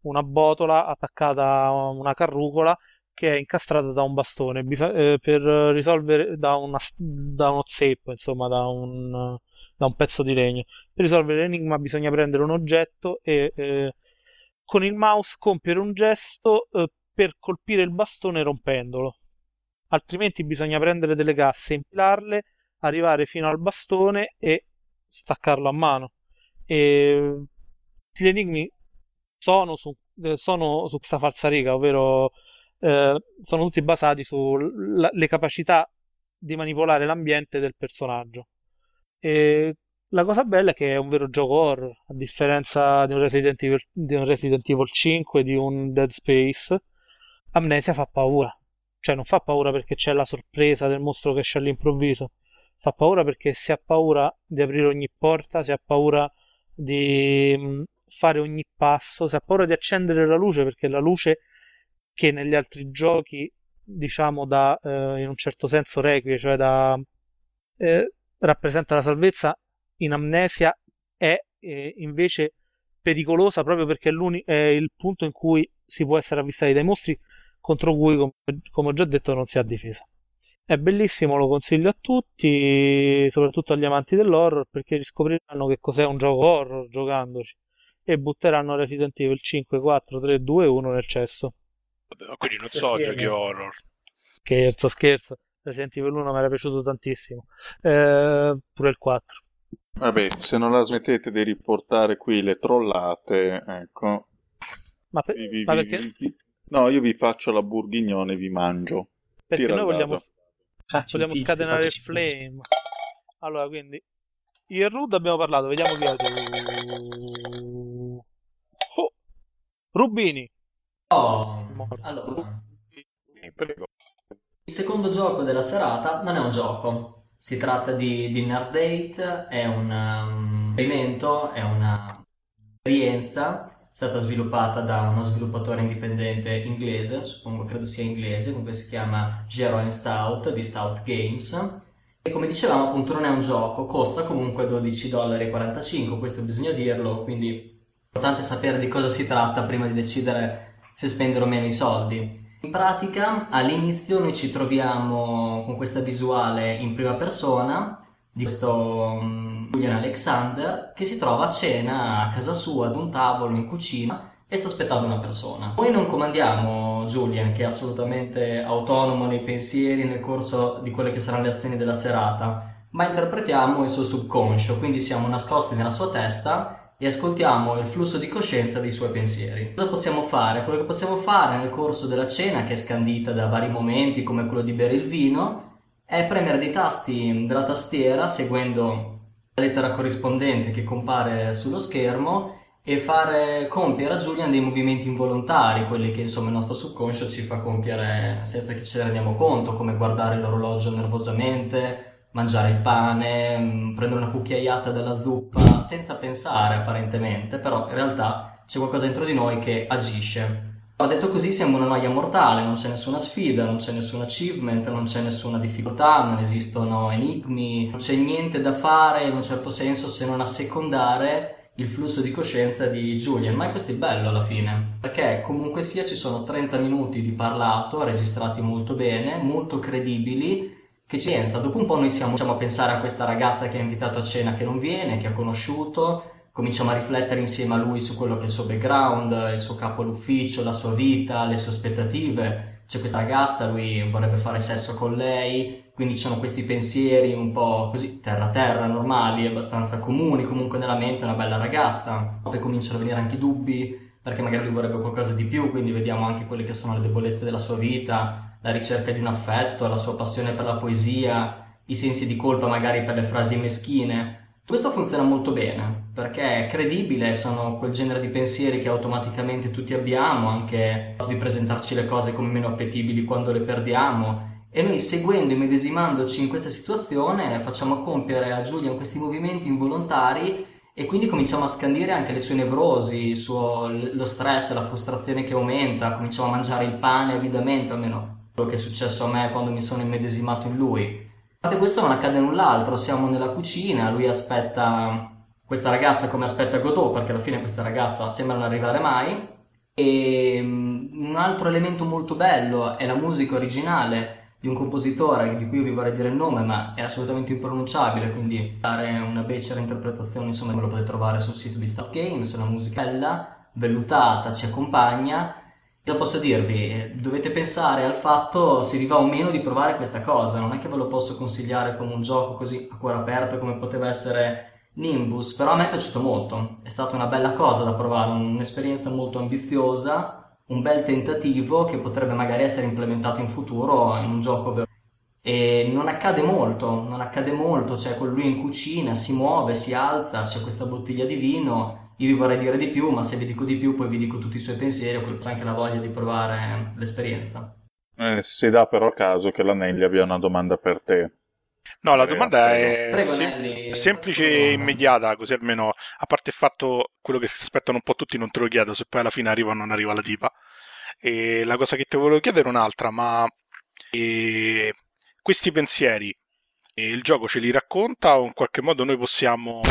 una botola attaccata a una carrucola che è incastrata da un bastone. Biso- eh, per risolvere da, una, da uno zeppo, insomma, da un, da un pezzo di legno. Per risolvere l'enigma bisogna prendere un oggetto e eh, con il mouse compiere un gesto eh, per colpire il bastone rompendolo altrimenti bisogna prendere delle casse, impilarle, arrivare fino al bastone e staccarlo a mano. E gli enigmi sono su, eh, sono su questa falsariga, ovvero eh, sono tutti basati sulle capacità di manipolare l'ambiente del personaggio. E la cosa bella è che è un vero gioco horror, a differenza di un Resident Evil, di un Resident Evil 5, di un Dead Space. Amnesia fa paura cioè non fa paura perché c'è la sorpresa del mostro che esce all'improvviso, fa paura perché si ha paura di aprire ogni porta, si ha paura di mh, fare ogni passo, si ha paura di accendere la luce perché la luce che negli altri giochi diciamo da eh, in un certo senso requie, cioè da eh, rappresenta la salvezza, in amnesia è eh, invece pericolosa proprio perché è, è il punto in cui si può essere avvistati dai mostri contro cui, come, ho già detto, non si ha difesa. È bellissimo, lo consiglio a tutti, soprattutto agli amanti dell'horror, perché riscopriranno che cos'è un gioco horror giocandoci e butteranno Resident Evil 5, 4, 3, 2, 1 nel cesso. Vabbè, ma quindi non so Sì, giochi horror. Scherzo, scherzo. Resident Evil 1 mi era piaciuto tantissimo. Eh, pure il 4. Vabbè, se non la smettete di riportare qui le trollate, ecco. Ma, per- vi- vi- ma vi- perché, vi- No, io vi faccio la bourguignone e vi mangio. perché Tira noi vogliamo. Facci vogliamo fissi, scatenare il flame. Allora, quindi... Il Rud abbiamo parlato, vediamo chi è tu. Oh, Rubini. Oh, allora, Prego. il secondo gioco della serata non è un gioco, si tratta di Dinner Date, è un um, è una esperienza stata sviluppata da uno sviluppatore indipendente inglese, suppongo credo sia inglese, comunque si chiama Jero and Stout di Stout Games. E come dicevamo appunto non è un gioco, costa comunque 12,45 dollari, questo bisogna dirlo, quindi è importante sapere di cosa si tratta prima di decidere se spendere o meno i soldi. In pratica all'inizio noi ci troviamo con questa visuale in prima persona di questo mm, Julian Alexander che si trova a cena a casa sua ad un tavolo in cucina e sta aspettando una persona. Noi non comandiamo Julian che è assolutamente autonomo nei pensieri nel corso di quelle che saranno le azioni della serata, ma interpretiamo il suo subconscio, quindi siamo nascosti nella sua testa e ascoltiamo il flusso di coscienza dei suoi pensieri. Cosa possiamo fare? Quello che possiamo fare nel corso della cena, che è scandita da vari momenti come quello di bere il vino, è premere dei tasti della tastiera seguendo la lettera corrispondente che compare sullo schermo e fare compiere a Julian dei movimenti involontari, quelli che insomma il nostro subconscio ci fa compiere senza che ce ne rendiamo conto, come guardare l'orologio nervosamente, mangiare il pane, mh, prendere una cucchiaiata della zuppa, senza pensare apparentemente, però in realtà c'è qualcosa dentro di noi che agisce. Ma detto così siamo una noia mortale, non c'è nessuna sfida, non c'è nessun achievement, non c'è nessuna difficoltà, non esistono enigmi, non c'è niente da fare in un certo senso se non assecondare il flusso di coscienza di Julian, ma questo è bello alla fine, perché comunque sia ci sono 30 minuti di parlato registrati molto bene, molto credibili, che ci pensa, dopo un po' noi siamo, cominciamo a pensare a questa ragazza che ha invitato a cena che non viene, che ha conosciuto, cominciamo a riflettere insieme a lui su quello che è il suo background, il suo capo all'ufficio, la sua vita, le sue aspettative. C'è questa ragazza, lui vorrebbe fare sesso con lei, quindi ci sono questi pensieri un po' così terra-terra, normali, abbastanza comuni comunque nella mente, è una bella ragazza. Poi cominciano a venire anche dubbi, perché magari lui vorrebbe qualcosa di più, quindi vediamo anche quelle che sono le debolezze della sua vita, la ricerca di un affetto, la sua passione per la poesia, i sensi di colpa magari per le frasi meschine. Questo funziona molto bene perché è credibile, sono quel genere di pensieri che automaticamente tutti abbiamo, anche di presentarci le cose come meno appetibili quando le perdiamo. E noi seguendo e medesimandoci in questa situazione facciamo compiere a Julian questi movimenti involontari e quindi cominciamo a scandire anche le sue nevrosi, suo- lo stress, la frustrazione che aumenta, cominciamo a mangiare il pane avidamente, almeno quello che è successo a me quando mi sono immedesimato in lui. Parte questo non accade null'altro, siamo nella cucina, lui aspetta questa ragazza come aspetta Godot, perché alla fine questa ragazza sembra non arrivare mai. E mm, un altro elemento molto bello è la musica originale di un compositore di cui io vi vorrei dire il nome, ma è assolutamente impronunciabile, quindi dare una becera interpretazione, insomma, me lo potete trovare sul sito di Start Games, una musica bella, vellutata, ci accompagna. Cosa posso dirvi? Eh, Dovete pensare al fatto se vi va o meno di provare questa cosa, non è che ve lo posso consigliare come un gioco così a cuore aperto come poteva essere Nimbus, però a me è piaciuto molto, è stata una bella cosa da provare, un'esperienza molto ambiziosa, un bel tentativo che potrebbe magari essere implementato in futuro in un gioco vero. E non accade molto, non accade molto, cioè con lui in cucina si muove, si alza, c'è questa bottiglia di vino, io vi vorrei dire di più, ma se vi dico di più poi vi dico tutti i suoi pensieri, o c'è anche la voglia di provare l'esperienza. Eh, si dà però caso che l'Anelli abbia una domanda per te. No, la Prego, domanda prego. è Prego, sem- Nelly, semplice e immediata, così almeno, a parte il fatto, quello che si aspettano un po' tutti, non te lo chiedo, se poi alla fine arriva o non arriva la tipa. E la cosa che ti volevo chiedere è un'altra, ma eh, questi pensieri, eh, il gioco ce li racconta o in qualche modo noi possiamo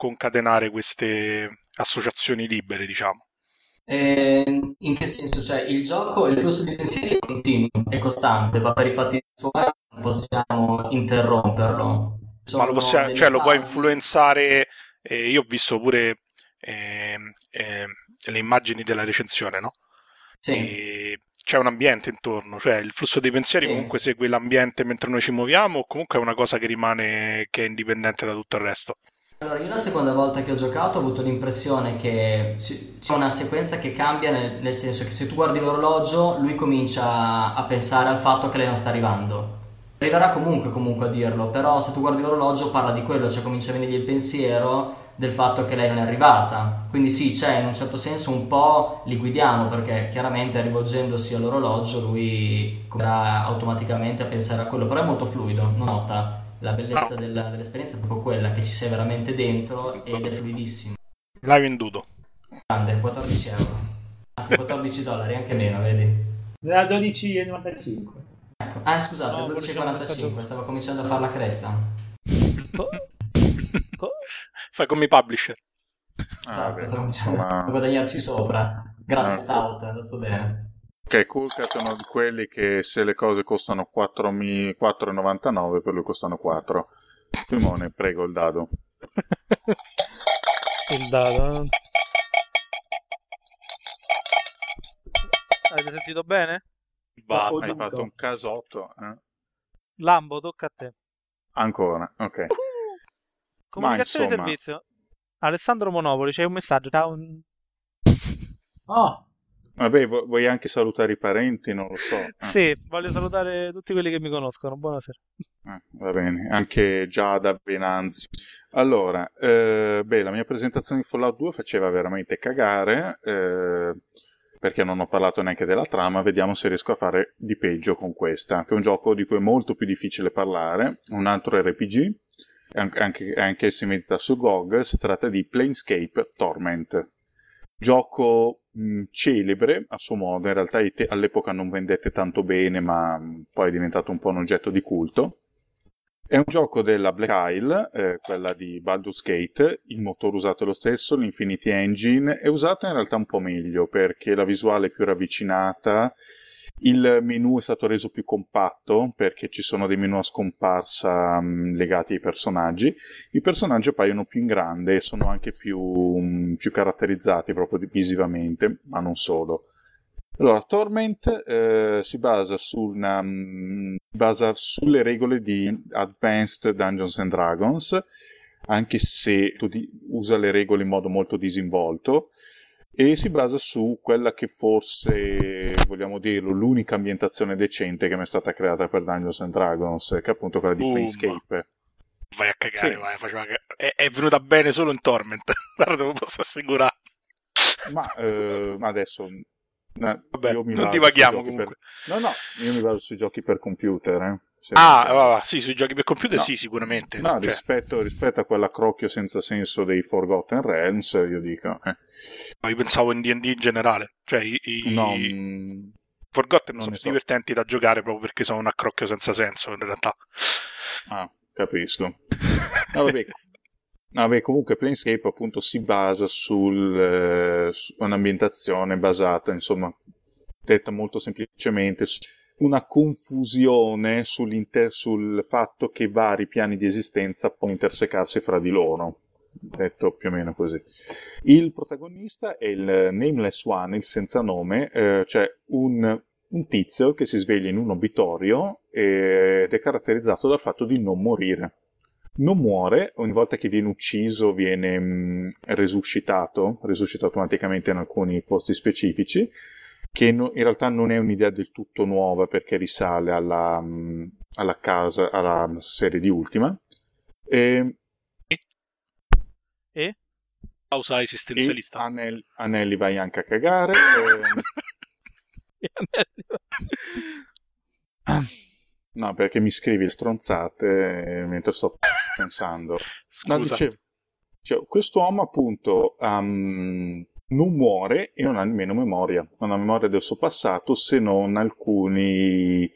concatenare queste associazioni libere, diciamo? Eh, in che senso? Cioè, il gioco, il flusso di pensieri è continuo, è costante, va per i fatti suoi, non possiamo interromperlo. Ma Sono lo, possiamo, cioè, lo può influenzare. eh, io ho visto pure ehm, le immagini della recensione, no? Sì, E c'è un ambiente intorno, cioè il flusso dei pensieri Sì. comunque segue l'ambiente mentre noi ci muoviamo o comunque è una cosa che rimane che è indipendente da tutto il resto. Allora, io la seconda volta che ho giocato ho avuto l'impressione che c'è una sequenza che cambia nel, nel senso che se tu guardi l'orologio lui comincia a pensare al fatto che lei non sta arrivando. Arriverà comunque comunque a dirlo, però se tu guardi l'orologio parla di quello, cioè comincia a venirgli il pensiero del fatto che lei non è arrivata. Quindi sì, c'è in un certo senso un po' li guidiamo perché chiaramente rivolgendosi all'orologio lui comincerà automaticamente a pensare a quello, però è molto fluido, nota. La bellezza della- dell'esperienza è proprio quella che ci sei veramente dentro ed è fluidissimo. L'hai venduto. Grande, 14 euro. Anzi 14 dollari, anche meno, vedi? Da 12,95. Ecco. Ah, scusate, No, quello c'è un 12,45, messaggio- stavo cominciando a fare la cresta. Fai come i publisher. Ah, Esatto, vabbè, stavo cominciando insomma- a guadagnarci sopra. Grazie Ah. Stout, è andato bene. Ok, Coolcat è uno di quelli che se le cose costano 4,99 4,99 per lui costano 4. Simone, prego il dado. il dado. Avete sentito bene? Basta. Hai fatto un casotto. eh? Lambo, tocca a te. Ancora, ok. Comunicazione di insomma- servizio. Alessandro Monopoli, c'è un messaggio. Ciao. Oh, Vabbè, vu- vuoi anche salutare i parenti? Non lo so. eh. Sì, voglio salutare tutti quelli che mi conoscono. Buonasera. Eh, va bene, anche Giada Benanzi. Allora, eh, beh, la mia presentazione di Fallout 2 faceva veramente cagare, eh, perché non ho parlato neanche della trama, vediamo se riesco a fare di peggio con questa, che è un gioco di cui è molto più difficile parlare, un altro RPG, anche, anche, anche se medita su GOG, si tratta di Planescape Torment. Gioco mh, celebre a suo modo, in realtà all'epoca non vendette tanto bene, ma poi è diventato un po' un oggetto di culto. È un gioco della Black Isle, eh, quella di Baldur's Gate, il motore usato è lo stesso, l'Infinity Engine, è usato in realtà un po' meglio perché la visuale è più ravvicinata, il menu è stato reso più compatto perché ci sono dei menu a scomparsa mh, legati ai personaggi, i personaggi appaiono più in grande e sono anche più, mh, più caratterizzati proprio visivamente, ma non solo. Allora, Torment eh, si basa, una, mm, si basa sulle regole di Advanced Dungeons and Dragons, anche se usa le regole in modo molto disinvolto, e si basa su quella che forse, vogliamo dirlo, l'unica ambientazione decente che mi è stata creata per Dungeons and Dragons, che è appunto quella di Boom. Planescape. Vai a cagare, Sì. vai, faceva è, è venuta bene solo in Torment. Guarda, te lo posso assicurare. Ma eh, adesso... eh, Vabbè, non divaghiamo comunque. per- No, no, io mi baso sui giochi per computer. eh. Ah, va, va, sì, sui giochi per computer No. sì, sicuramente. No, Cioè, rispetto, rispetto a quell'accrocchio senza senso dei Forgotten Realms, io dico... eh, io pensavo in D&D in generale. Cioè, i, i- no, mm, Forgotten non sono so. divertenti da giocare proprio perché sono un accrocchio senza senso, in realtà. ah, capisco. No, vabbè, no, vabbè, comunque Planescape appunto si basa eh, su un'ambientazione basata, insomma, detta molto semplicemente, su una confusione sul fatto che vari piani di esistenza possono intersecarsi fra di loro. Detto più o meno così. Il protagonista è il Nameless One, il senza nome, eh, cioè un, un tizio che si sveglia in un obitorio eh, ed è caratterizzato dal fatto di non morire. Non muore, ogni volta che viene ucciso viene mh, resuscitato, resuscita automaticamente in alcuni posti specifici, che no- in realtà non è un'idea del tutto nuova perché risale alla, mh, alla casa, alla serie di Ultima. E, E? Pausa e esistenzialista. Anel- Anelli vai anche a cagare. ehm, No, perché mi scrivi stronzate eh, mentre sto pensando. No, Scusa. dicevo, cioè, quest'uomo appunto um, non muore e non ha nemmeno memoria, non ha memoria del suo passato se non alcuni,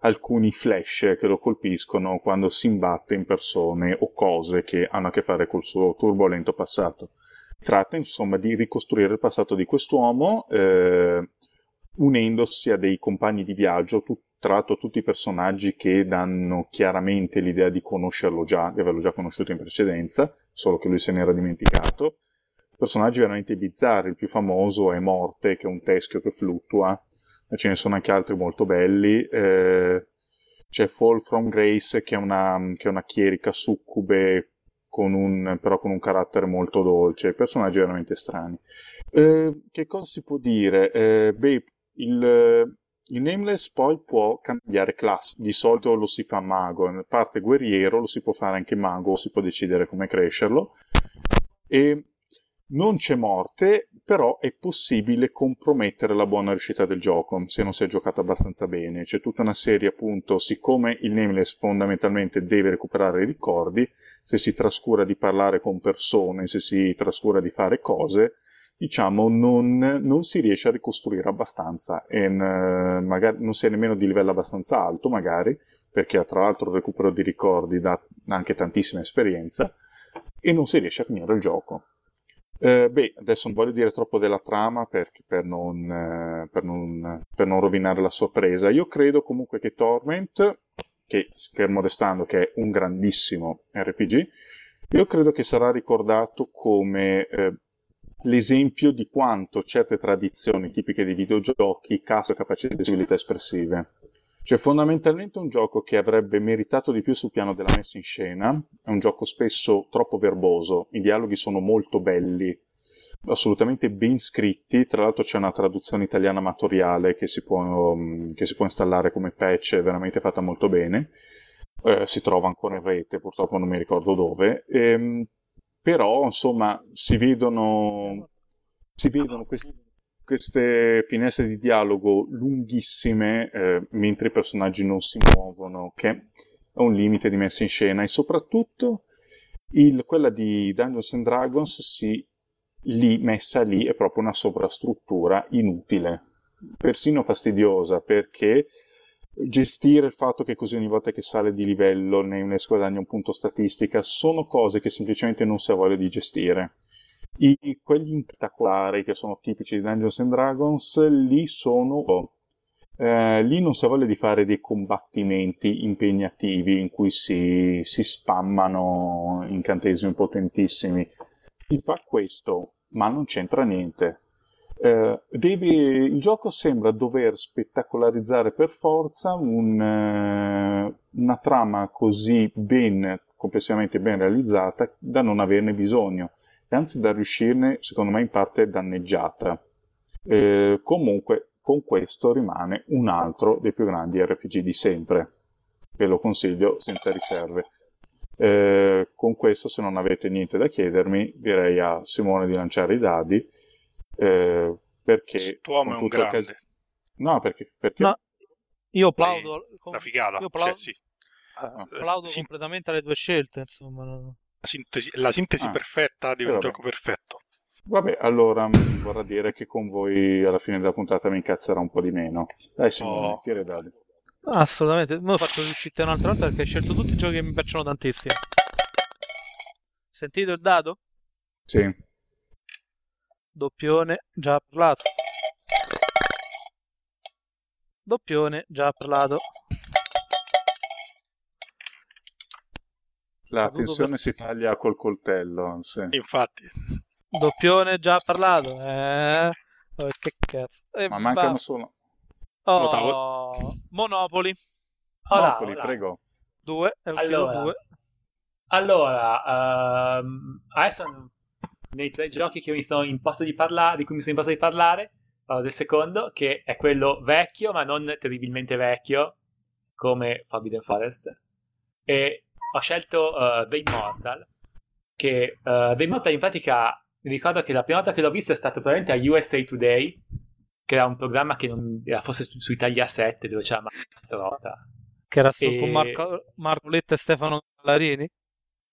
alcuni flash che lo colpiscono quando si imbatte in persone o cose che hanno a che fare col suo turbolento passato. Tratta insomma di ricostruire il passato di quest'uomo eh, unendosi a dei compagni di viaggio, tut- tra l'altro tutti personaggi che danno chiaramente l'idea di conoscerlo già, di averlo già conosciuto in precedenza, solo che lui se n'era dimenticato. Personaggi veramente bizzarri, il più famoso è Morte, che è un teschio che fluttua, e ce ne sono anche altri molto belli. eh, c'è Fall from Grace, che è una, che è una chierica succube con un, però con un carattere molto dolce, personaggi veramente strani. Eh, che cosa si può dire? Eh, beh, il, il Nameless poi può cambiare classe, di solito lo si fa mago, nella parte guerriero lo si può fare anche mago, si può decidere come crescerlo. E non c'è morte, però è possibile compromettere la buona riuscita del gioco se non si è giocato abbastanza bene. C'è tutta una serie, appunto, siccome il Nameless fondamentalmente deve recuperare i ricordi, se si trascura di parlare con persone, se si trascura di fare cose, diciamo, non, non si riesce a ricostruire abbastanza e magari non si è nemmeno di livello abbastanza alto, magari, perché tra l'altro il recupero di ricordi dà anche tantissima esperienza e non si riesce a finire il gioco. Eh, beh, adesso non voglio dire troppo della trama perché, per, non, eh, per, non, per, non, rovinare la sorpresa. Io credo comunque che Torment, che fermo restando che è un grandissimo RPG, io credo che sarà ricordato come eh, l'esempio di quanto certe tradizioni tipiche dei videogiochi cassano capacità di possibilità espressive. Cioè, fondamentalmente un gioco che avrebbe meritato di più sul piano della messa in scena, è un gioco spesso troppo verboso, i dialoghi sono molto belli, assolutamente ben scritti, tra l'altro c'è una traduzione italiana amatoriale che si può, mm, che si può installare come patch, veramente fatta molto bene, eh, si trova ancora in rete, purtroppo non mi ricordo dove, ehm, però insomma si vedono, si vedono questi queste finestre di dialogo lunghissime eh, mentre i personaggi non si muovono, che è un limite di messa in scena. E soprattutto il, quella di Dungeons and Dragons si, lì, messa lì è proprio una sovrastruttura inutile, persino fastidiosa perché gestire il fatto che così ogni volta che sale di livello ne guadagna un punto statistica sono cose che semplicemente non si ha voglia di gestire i, quelli spettacolari che sono tipici di Dungeons and Dragons, lì sono... Eh, lì non si ha voglia di fare dei combattimenti impegnativi in cui si, si spammano incantesimi potentissimi. Si fa questo, ma non c'entra niente. Eh, devi, il gioco sembra dover spettacolarizzare per forza un, eh, una trama così ben, complessivamente ben realizzata da non averne bisogno e anzi da riuscirne, secondo me, in parte danneggiata. Eh, comunque, con questo rimane un altro dei più grandi RPG di sempre. Ve lo consiglio senza riserve. Eh, con questo, se non avete niente da chiedermi, direi a Simone di lanciare i dadi. Eh, perché. Quest'uomo è un grande. Che... No, perché. perché... No, io applaudo. La figata. Io applaudo, cioè, sì. applaudo sì. completamente alle tue scelte, insomma. La sintesi, la sintesi ah, perfetta di un vabbè. gioco perfetto. Vabbè, allora vorrà dire che con voi alla fine della puntata mi incazzerà un po' di meno. Dai, Simone, oh. tira dadi. Assolutamente, me lo faccio riuscire un'altra volta perché hai scelto tutti i giochi che mi piacciono tantissimo. Sentito il dado? Sì. Doppione, già parlato. Doppione, già parlato. La tensione per... si taglia col coltello. Sì. Infatti. Doppione già parlato. Eh? Oh, che cazzo. E Ma mancano va... solo... Oh, Monopoli. Monopoli, ora. prego. Due, è uscito allora, due. Allora, uh, adesso nei tre giochi che mi sono imposto di parlare, di cui mi sono imposto di parlare, parlo del secondo, che è quello vecchio, ma non terribilmente vecchio, come Forbidden Forest. E ho scelto uh, The Immortal, che uh, The Immortal in pratica mi ricordo che la prima volta che l'ho visto è stato probabilmente a USA Today, che era un programma che non era forse su, su Italia 7 dove c'era Mastrota. Che era su, e... con Marco, Letta e Stefano Gallarini?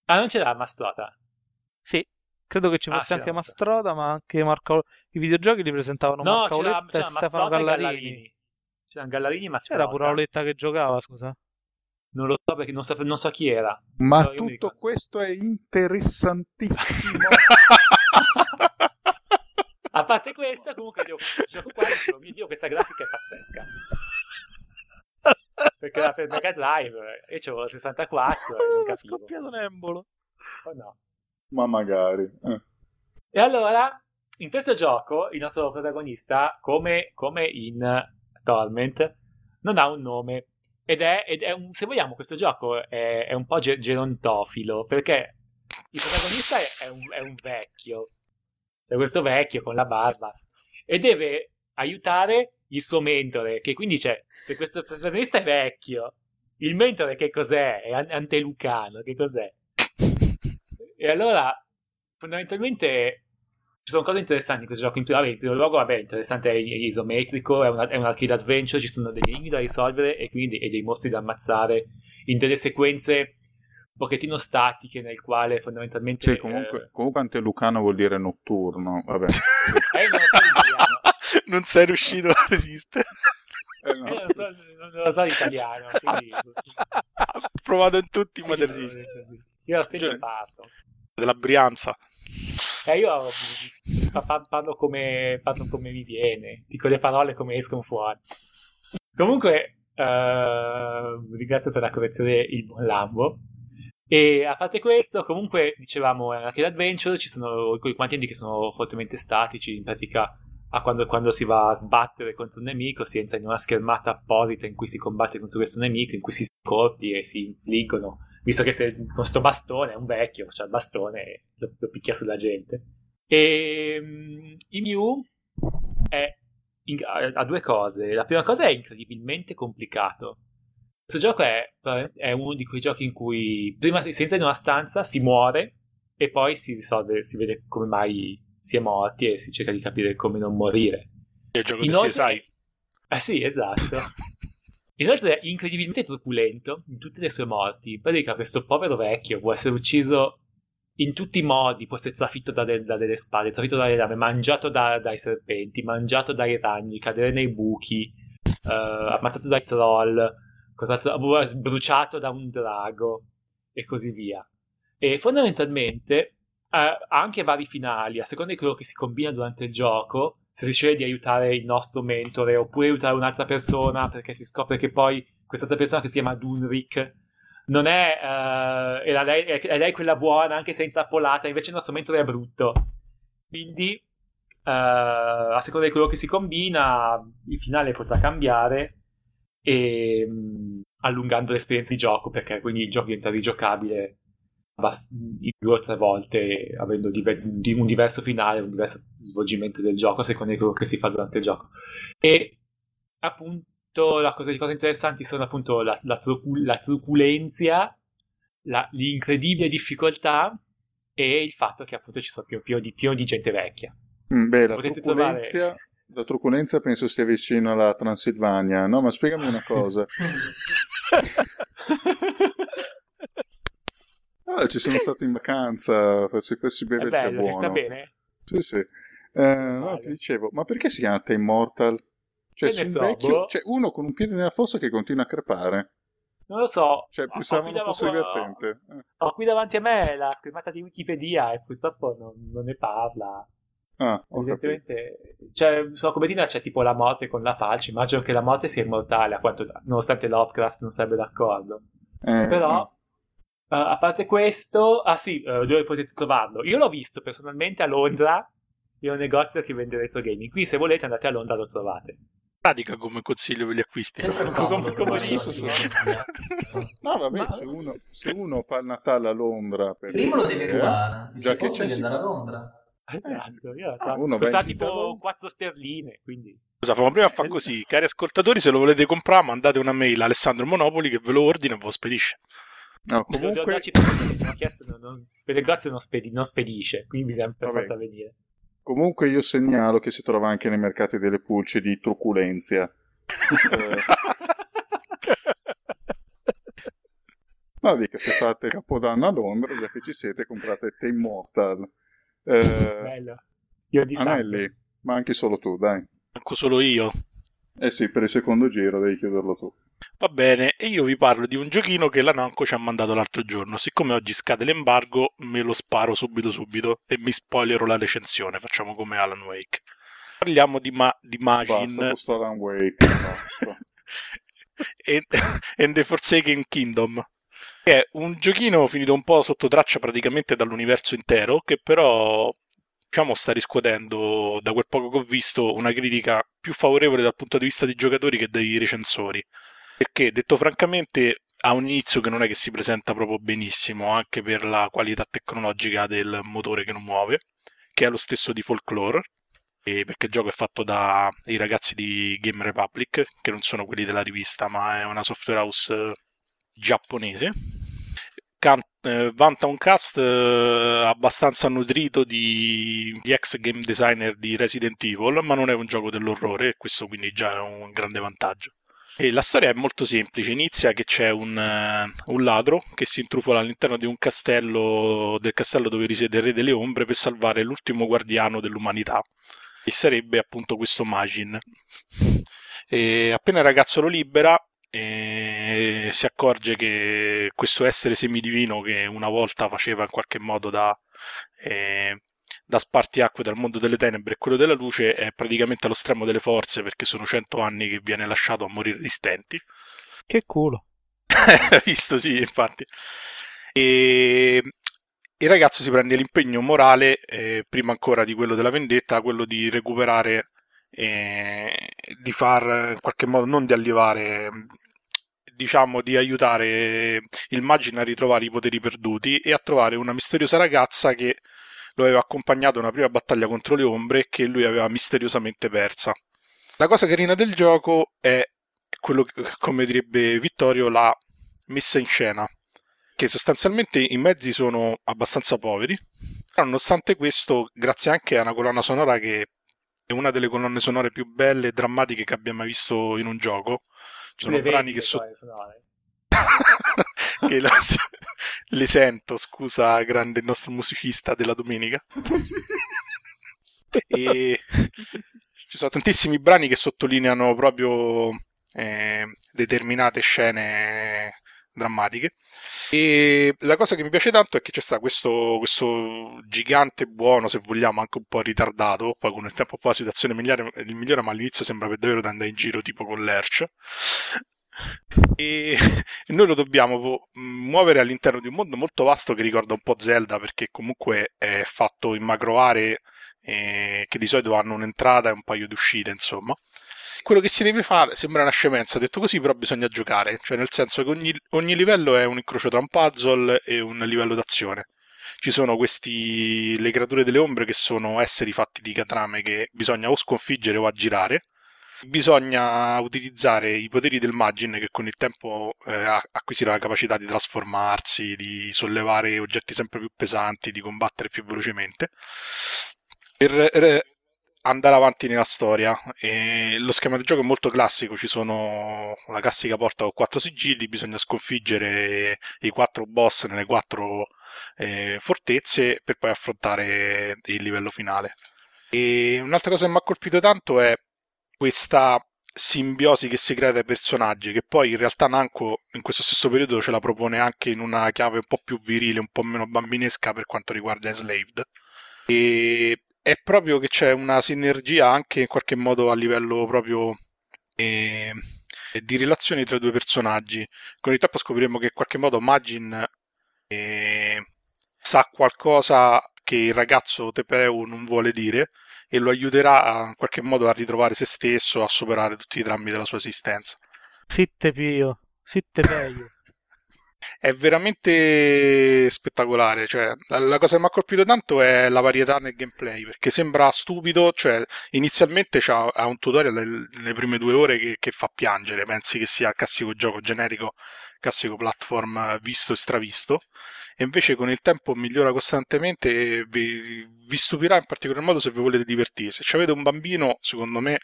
Ah, non c'era Mastrota? Sì, credo che ci fosse ah, anche Mastrota, ma anche Marco... i videogiochi li presentavano no, Marco Letta e Stefano Gallarini. Gallarini. C'era Gallarini e Mastrota. C'era pure Letta che giocava, scusa. Non lo so perché non so, non so chi era. Ma no, tutto questo è interessantissimo. A parte questo, comunque io gioco qua dico, mio Dio, questa grafica è pazzesca. perché era per Mega Drive, io c'avevo la 64 e non capivo. scoppiato un embolo. Oh no. Ma magari. Eh. E allora, in questo gioco, il nostro protagonista, come, come in Torment, non ha un nome ed è, ed è un, se vogliamo, questo gioco è, è un po' gerontofilo perché il protagonista è, è, un, è un vecchio, cioè questo vecchio con la barba, e deve aiutare il suo mentore, che quindi c'è, se questo protagonista è vecchio, il mentore che cos'è? È antelucano, che cos'è? E allora, fondamentalmente, ci sono cose interessanti in questo gioco. In, vabbè, in primo luogo, vabbè, interessante è isometrico, è, una, è un arcade adventure, ci sono degli enigmi da risolvere e quindi e dei mostri da ammazzare in delle sequenze un pochettino statiche nel quale fondamentalmente... Sì, comunque, eh... comunque antelucano vuol dire notturno, vabbè. eh, non, so non sei riuscito a resistere. Eh, no. eh, non, so, non, lo so l'italiano, quindi... Ho provato in tutti i modi resistere. Io lo stesso parto. Della Brianza. Eh, io parlo come, parlo come mi viene, dico le parole come escono fuori. Comunque, uh, ringrazio per la correzione il buon Lambo. E a parte questo, comunque, dicevamo, è una Kill Adventure, ci sono quei comandi che sono fortemente statici, in pratica a quando, quando, si va a sbattere contro un nemico si entra in una schermata apposita in cui si combatte contro questo nemico, in cui si scorti e si infliggono visto che se con questo bastone è un vecchio, cioè il bastone lo, lo picchia sulla gente. E um, i Mew è in, ha, due cose. La prima cosa è incredibilmente complicato. Questo gioco è, è, uno di quei giochi in cui prima si entra in una stanza, si muore e poi si risolve, si vede come mai si è morti e si cerca di capire come non morire. È il gioco Inoltre, di CSI. Eh sì, esatto. Inoltre è incredibilmente truculento in tutte le sue morti. In pratica questo povero vecchio può essere ucciso in tutti i modi, può essere trafitto da, de- da delle spade, trafitto dalle lame, mangiato da- dai serpenti, mangiato dai ragni, cadere nei buchi, uh, ammazzato dai troll, bruciato da un drago e così via. E fondamentalmente uh, ha anche vari finali, a seconda di quello che si combina durante il gioco, se si sceglie di aiutare il nostro mentore oppure aiutare un'altra persona perché si scopre che poi quest'altra persona che si chiama Dunrick non è, uh, è, lei, è, lei, quella buona anche se è intrappolata invece il nostro mentore è brutto. Quindi uh, a seconda di quello che si combina il finale potrà cambiare e, um, allungando l'esperienza di gioco perché quindi il gioco diventa rigiocabile due o tre volte avendo un diverso finale, un diverso svolgimento del gioco a seconda di quello che si fa durante il gioco. E appunto la cosa, le cose interessanti sono appunto la, la, trucu, la truculenzia, la, l'incredibile difficoltà e il fatto che appunto ci sono più, più, di, più di gente vecchia. Mm, beh, la truculenza, trovare... la truculenza penso sia vicino alla Transilvania, no? Ma spiegami una cosa. Ah, ci sono stato in vacanza, se si beve è il tè buono. si sta bene? Sì, sì. Eh, no, ti dicevo, ma perché si chiama The Immortal? Cioè, un so, boh. cioè, uno con un piede nella fossa che continua a crepare. Non lo so. Cioè, pensavano fosse divertente. Ho, qui davanti a me la schermata di Wikipedia e purtroppo non, non ne parla. Ah, Evidentemente, cioè, sulla copertina c'è tipo la morte con la falce. Immagino che la morte sia immortale, quanto, nonostante Lovecraft non sarebbe d'accordo. Eh, Però, Uh, a parte questo, ah sì, uh, dove potete trovarlo? Io l'ho visto personalmente a Londra, in un negozio che vende retro gaming. Qui se volete andate a Londra lo trovate. Pratica come consiglio per gli acquisti. Sempre comodo, come No, vabbè, Ma... se, uno, se uno fa il Natale a Londra... Per Prima lo devi rubare, eh? già che c'è si... andare a Londra. Esatto, io ah, costa tipo 4 sterline, quindi... Scusa, facciamo prima a fare così. Cari ascoltatori, se lo volete comprare, mandate una mail a Alessandro Monopoli che ve lo ordina e ve lo spedisce. No, comunque... non, non, per negozio non, spedi, non spedisce, quindi bisogna per forza venire. Comunque io segnalo che si trova anche nei mercati delle pulce di truculenzia. no, dico, se fate Capodanno a Londra, già che ci siete, comprate The Immortal. Eh, Bello. Io di Anelli, ma anche solo tu, dai. Anche solo io. Eh sì, per il secondo giro devi chiuderlo tu. Va bene, e io vi parlo di un giochino che la Namco ci ha mandato l'altro giorno. Siccome oggi scade l'embargo, me lo sparo subito subito e mi spoilerò la recensione. Facciamo come Alan Wake. Parliamo di, ma- di Magin. Basta, Alan Wake, basta. and, and the Forsaken Kingdom. È un giochino finito un po' sotto traccia praticamente dall'universo intero, che però diciamo sta riscuotendo, da quel poco che ho visto, una critica più favorevole dal punto di vista dei giocatori che dei recensori perché detto francamente ha un inizio che non è che si presenta proprio benissimo, anche per la qualità tecnologica del motore che non muove, che è lo stesso di Folklore, perché il gioco è fatto dai ragazzi di Game Republic, che non sono quelli della rivista, ma è una software house eh, giapponese. Can- eh, vanta un cast eh, abbastanza nutrito di, di ex game designer di Resident Evil, ma non è un gioco dell'orrore, e questo quindi già è un grande vantaggio. E la storia è molto semplice, inizia che c'è un, uh, un, ladro che si intrufola all'interno di un castello, del castello dove risiede il Re delle Ombre per salvare l'ultimo guardiano dell'umanità, e sarebbe appunto questo Magin. E appena il ragazzo lo libera, e si accorge che questo essere semidivino che una volta faceva in qualche modo da, eh, da spartiacque dal mondo delle tenebre e quello della luce è praticamente allo stremo delle forze perché sono cento anni che viene lasciato a morire di stenti. Che culo. Visto, sì, infatti. E il ragazzo si prende l'impegno morale, eh, prima ancora di quello della vendetta, quello di recuperare, eh, di far in qualche modo, non di allevare, diciamo di aiutare il Magin a ritrovare i poteri perduti e a trovare una misteriosa ragazza che lo aveva accompagnato in una prima battaglia contro le ombre che lui aveva misteriosamente persa. La cosa carina del gioco è quello che, come direbbe Vittorio, la messa in scena, che sostanzialmente i mezzi sono abbastanza poveri, però nonostante questo, grazie anche a una colonna sonora che è una delle colonne sonore più belle e drammatiche che abbia mai visto in un gioco, ci sono brani che sono... che la... le sento, scusa, grande il nostro musicista della domenica. e ci sono tantissimi brani che sottolineano proprio eh, determinate scene drammatiche. E la cosa che mi piace tanto è che c'è sta questo, questo gigante buono, se vogliamo, anche un po' ritardato. Poi con il tempo poi la situazione migliore, migliore ma all'inizio sembra per davvero da andare in giro tipo con l'Erch e noi lo dobbiamo muovere all'interno di un mondo molto vasto che ricorda un po' Zelda perché comunque è fatto in macro aree eh, che di solito hanno un'entrata e un paio di uscite insomma. Quello che si deve fare sembra una scemenza detto così però bisogna giocare. Cioè nel senso che ogni, ogni livello è un incrocio tra un puzzle e un livello d'azione. Ci sono questi le creature delle ombre che sono esseri fatti di catrame che bisogna o sconfiggere o aggirare bisogna utilizzare i poteri del Magin che con il tempo eh, acquisirà la capacità di trasformarsi, di sollevare oggetti sempre più pesanti, di combattere più velocemente per andare avanti nella storia. E lo schema del gioco è molto classico, ci sono la classica porta con quattro sigilli, bisogna sconfiggere i quattro boss nelle quattro eh, fortezze per poi affrontare il livello finale. E un'altra cosa che mi ha colpito tanto è questa simbiosi che si crea dai personaggi, che poi in realtà Nanko in questo stesso periodo ce la propone anche in una chiave un po' più virile, un po' meno bambinesca per quanto riguarda Enslaved. E è proprio che c'è una sinergia anche in qualche modo a livello proprio eh, di relazioni tra i due personaggi. Con il tempo scopriremo che in qualche modo Magin eh, sa qualcosa che il ragazzo Tepeu non vuole dire e lo aiuterà in qualche modo a ritrovare se stesso, a superare tutti i drammi della sua esistenza. Sitte pio, sitte peio. È veramente spettacolare, cioè, la cosa che mi ha colpito tanto è la varietà nel gameplay, perché sembra stupido, cioè, inizialmente ha un tutorial nelle prime due ore che, che fa piangere, pensi che sia il classico gioco generico, classico platform visto e stravisto, e invece con il tempo migliora costantemente e vi, vi stupirà in particolar modo se vi volete divertire. Se avete un bambino, secondo me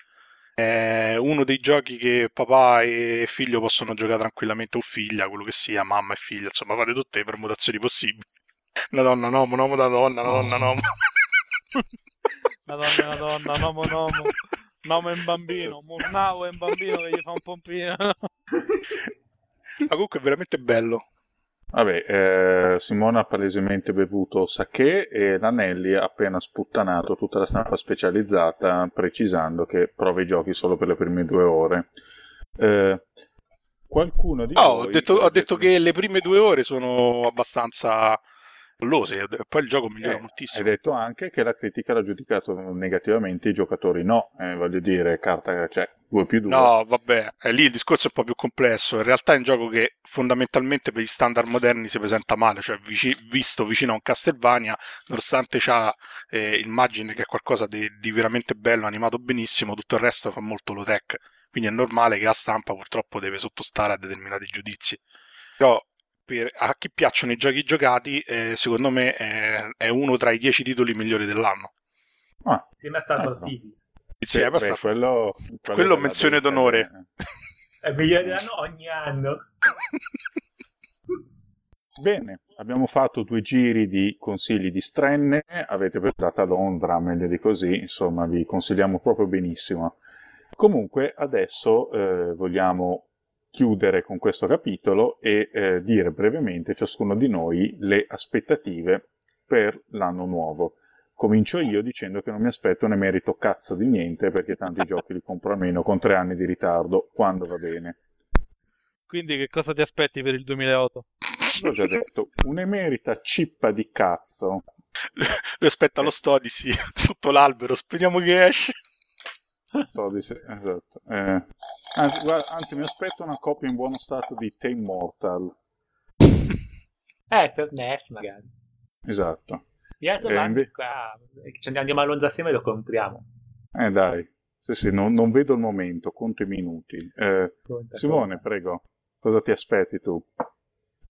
è uno dei giochi che papà e figlio possono giocare tranquillamente, o figlia, quello che sia, mamma e figlia, insomma fate tutte le permutazioni possibili. Una donna, nomo, da donna, una donna, nomo. Una donna, una donna, nomo, nomo. Nomo è un bambino, Murnau è un bambino che gli fa un pompino. Ma comunque è veramente bello. Vabbè, eh, Simone ha palesemente bevuto sake e Lanelli ha appena sputtanato tutta la stampa specializzata precisando che prova i giochi solo per le prime due ore. Eh, qualcuno di oh, voi... Ho detto, ho detto che le prime due ore sono abbastanza Lose, e poi il gioco migliora Eh, Hai moltissimo. detto anche che la critica l'ha giudicato negativamente, i giocatori no. Eh, voglio dire, carta, cioè 2 più 2. No, vabbè, è lì il discorso è un po' più complesso. In realtà è un gioco che fondamentalmente per gli standard moderni si presenta male, cioè vici- visto vicino a un Castlevania, nonostante c'ha eh, immagine che è qualcosa di, di veramente bello, animato benissimo, tutto il resto fa molto low tech. Quindi è normale che la stampa purtroppo deve sottostare a determinati giudizi. Però per- a chi piacciono i giochi giocati, eh, secondo me è, è uno tra i dieci titoli migliori dell'anno. Ah, Insieme a Star Wars Ecco. Physics. Insieme beh, a sta- quello, quello menzione della d'onore. Bethesda, È migliore dell'anno ogni anno. eh. Bene, abbiamo fatto due giri di consigli di strenne, avete presentato a Londra, meglio di così, insomma vi consigliamo proprio benissimo. Comunque adesso eh, vogliamo chiudere con questo capitolo e eh, dire brevemente ciascuno di noi le aspettative per l'anno nuovo. Comincio io dicendo che non mi aspetto né merito cazzo di niente perché tanti giochi li compro almeno con tre anni di ritardo, quando va bene. Quindi che cosa ti aspetti per il 2008? L'ho già detto, un'emerita cippa di cazzo. Lui aspetta lo Stodisi sotto l'albero, speriamo che esce. So di se- esatto. Eh, anzi, guarda, anzi, mi aspetto una copia in buono stato di The Immortal. Eh, per NES magari. Esatto. Eh, inve- qua, ci andiamo a Londra assieme e lo compriamo. Eh dai, sì, sì, non, non vedo il momento, conto i minuti. Eh, Conta, Simone, conta. prego, cosa ti aspetti tu?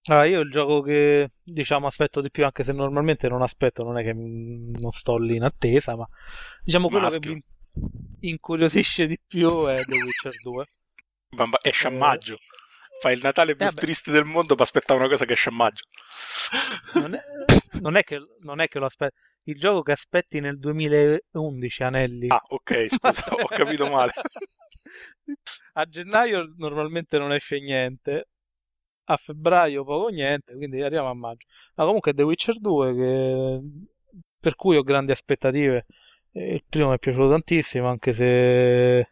Allora, io il gioco che diciamo aspetto di più, anche se normalmente non aspetto, non è che mm, non sto lì in attesa, ma diciamo quello che Maschio. mi incuriosisce di più è The Witcher 2. Bamba- esce a Eh. maggio. Fai il Natale più Eh, triste del mondo per aspettare una cosa che esce a maggio. Non è, non è che, non è che lo aspetto. Il gioco che aspetti nel 2011, Anelli. Ah, ok, scusa, ho capito male. A gennaio normalmente non esce niente, a febbraio poco niente, quindi arriviamo a maggio. Ma comunque The Witcher 2, che- per cui ho grandi aspettative. Il primo mi è piaciuto tantissimo, anche se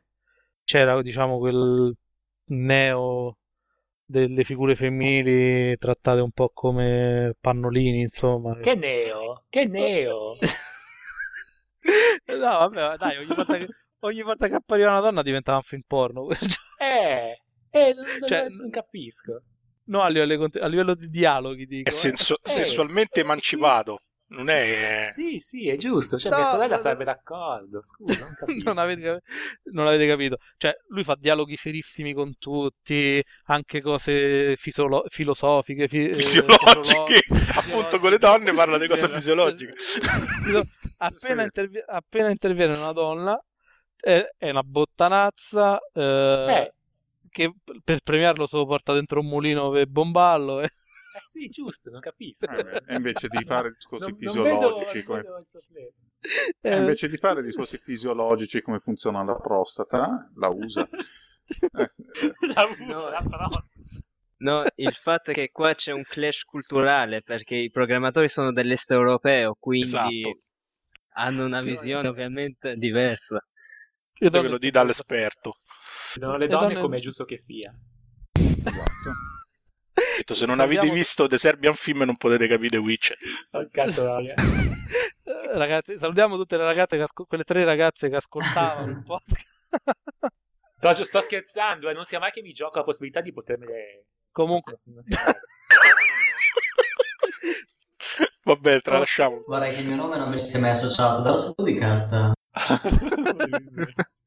c'era, diciamo, quel neo delle figure femminili trattate un po' come pannolini, insomma. Che neo? Che neo? No, vabbè, dai, ogni volta che, ogni volta che appariva una donna diventava un film porno. Eh, eh, non, Cioè, non capisco. No, a livello, a livello di dialoghi, dico. È eh. senso- Eh. sessualmente emancipato. Non è... Sì, sì, è giusto. Cioè, No, mia sorella no, sarebbe no. d'accordo. Scusa, non. Non avete, non avete capito. Cioè, lui fa dialoghi serissimi con tutti, anche cose fisolo- filosofiche, fi- eh, Fisiologiche. sociologiche, Appunto con le donne parla di cose fisiologiche. appena, intervi- appena interviene una donna, è, è una bottanazza. eh, Eh, che per premiarlo solo porta dentro un mulino per bomballo. eh. sì, giusto, non capisco. Eh, e invece di fare discorsi Non- non vedo- fisiologici, non come... vedo il problema. eh, invece di fare discorsi fisiologici come funziona la prostata, la usa. Eh, La usa, No. la parola. No, il fatto è che qua c'è un clash culturale perché i programmatori sono dell'est europeo, quindi Esatto. hanno una visione ovviamente diversa. io Ve do- lo di dall'esperto. No, le donne donne- come è giusto che sia. esatto. Detto, se non Salviamo- avete visto The Serbian Film non potete capire Witcher. Oh, cazzo, raga. Ragazzi, salutiamo tutte le ragazze, che ascol- quelle tre ragazze che ascoltavano il podcast. Sto, sto scherzando, eh, non sia mai che mi gioco la possibilità di potermele... Comunque, Non si- non si fa. Vabbè, tralasciamo. Vorrei che il mio nome non venisse mai associato sua podcast.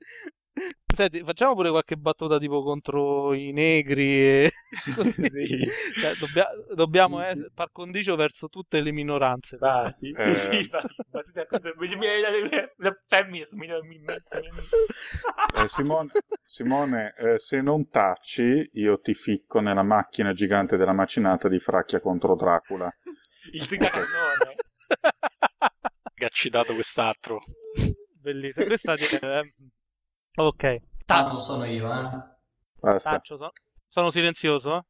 senti, facciamo pure qualche battuta tipo contro i negri e così. Sì. Cioè, dobbia- dobbiamo essere par condicio verso tutte le minoranze. Va, sì, Eh. sì, battute contro- le- Eh, Simone, Simone, eh, se non taci, io ti ficco nella macchina gigante della macinata di Fracchia contro Dracula. Il tricacannone. Che ha citato quest'altro. Bellissimo. Questa di- Ok. Ah, Ta- non sono io, eh. Basta. taccio, sono, sono silenzioso? eh?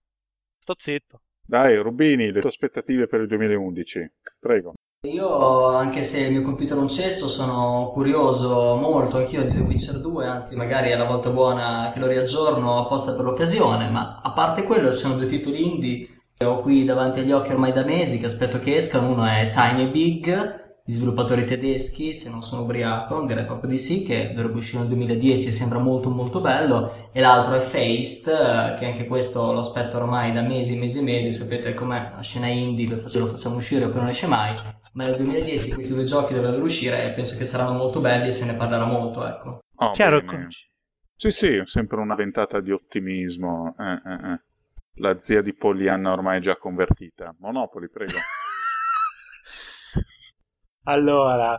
Sto zitto. Dai, Rubini, le tue aspettative per il 2011. Prego. Io, anche se il mio computer è un cesso, sono curioso molto anch'io di The Witcher 2, anzi magari è la volta buona che lo riaggiorno apposta per l'occasione, ma a parte quello ci sono due titoli indie ho qui davanti agli occhi ormai da mesi che aspetto che escano. Uno è Tiny Big, di sviluppatori tedeschi, se non sono ubriaco, direi proprio di sì, che dovrebbe uscire nel 2010 e sembra molto molto bello, e l'altro è Faced, eh, che anche questo lo aspetto ormai da mesi, mesi e mesi, sapete com'è, la scena indie, lo facciamo, lo facciamo uscire oppure non esce mai, ma nel 2010 questi due giochi dovrebbero uscire e penso che saranno molto belli e se ne parlerà molto, ecco. Oh, Chiaro bene. Sì, sì, sempre una ventata di ottimismo. Eh, eh, eh. La zia di Polianna ormai è già convertita. Monopoli, prego. Allora,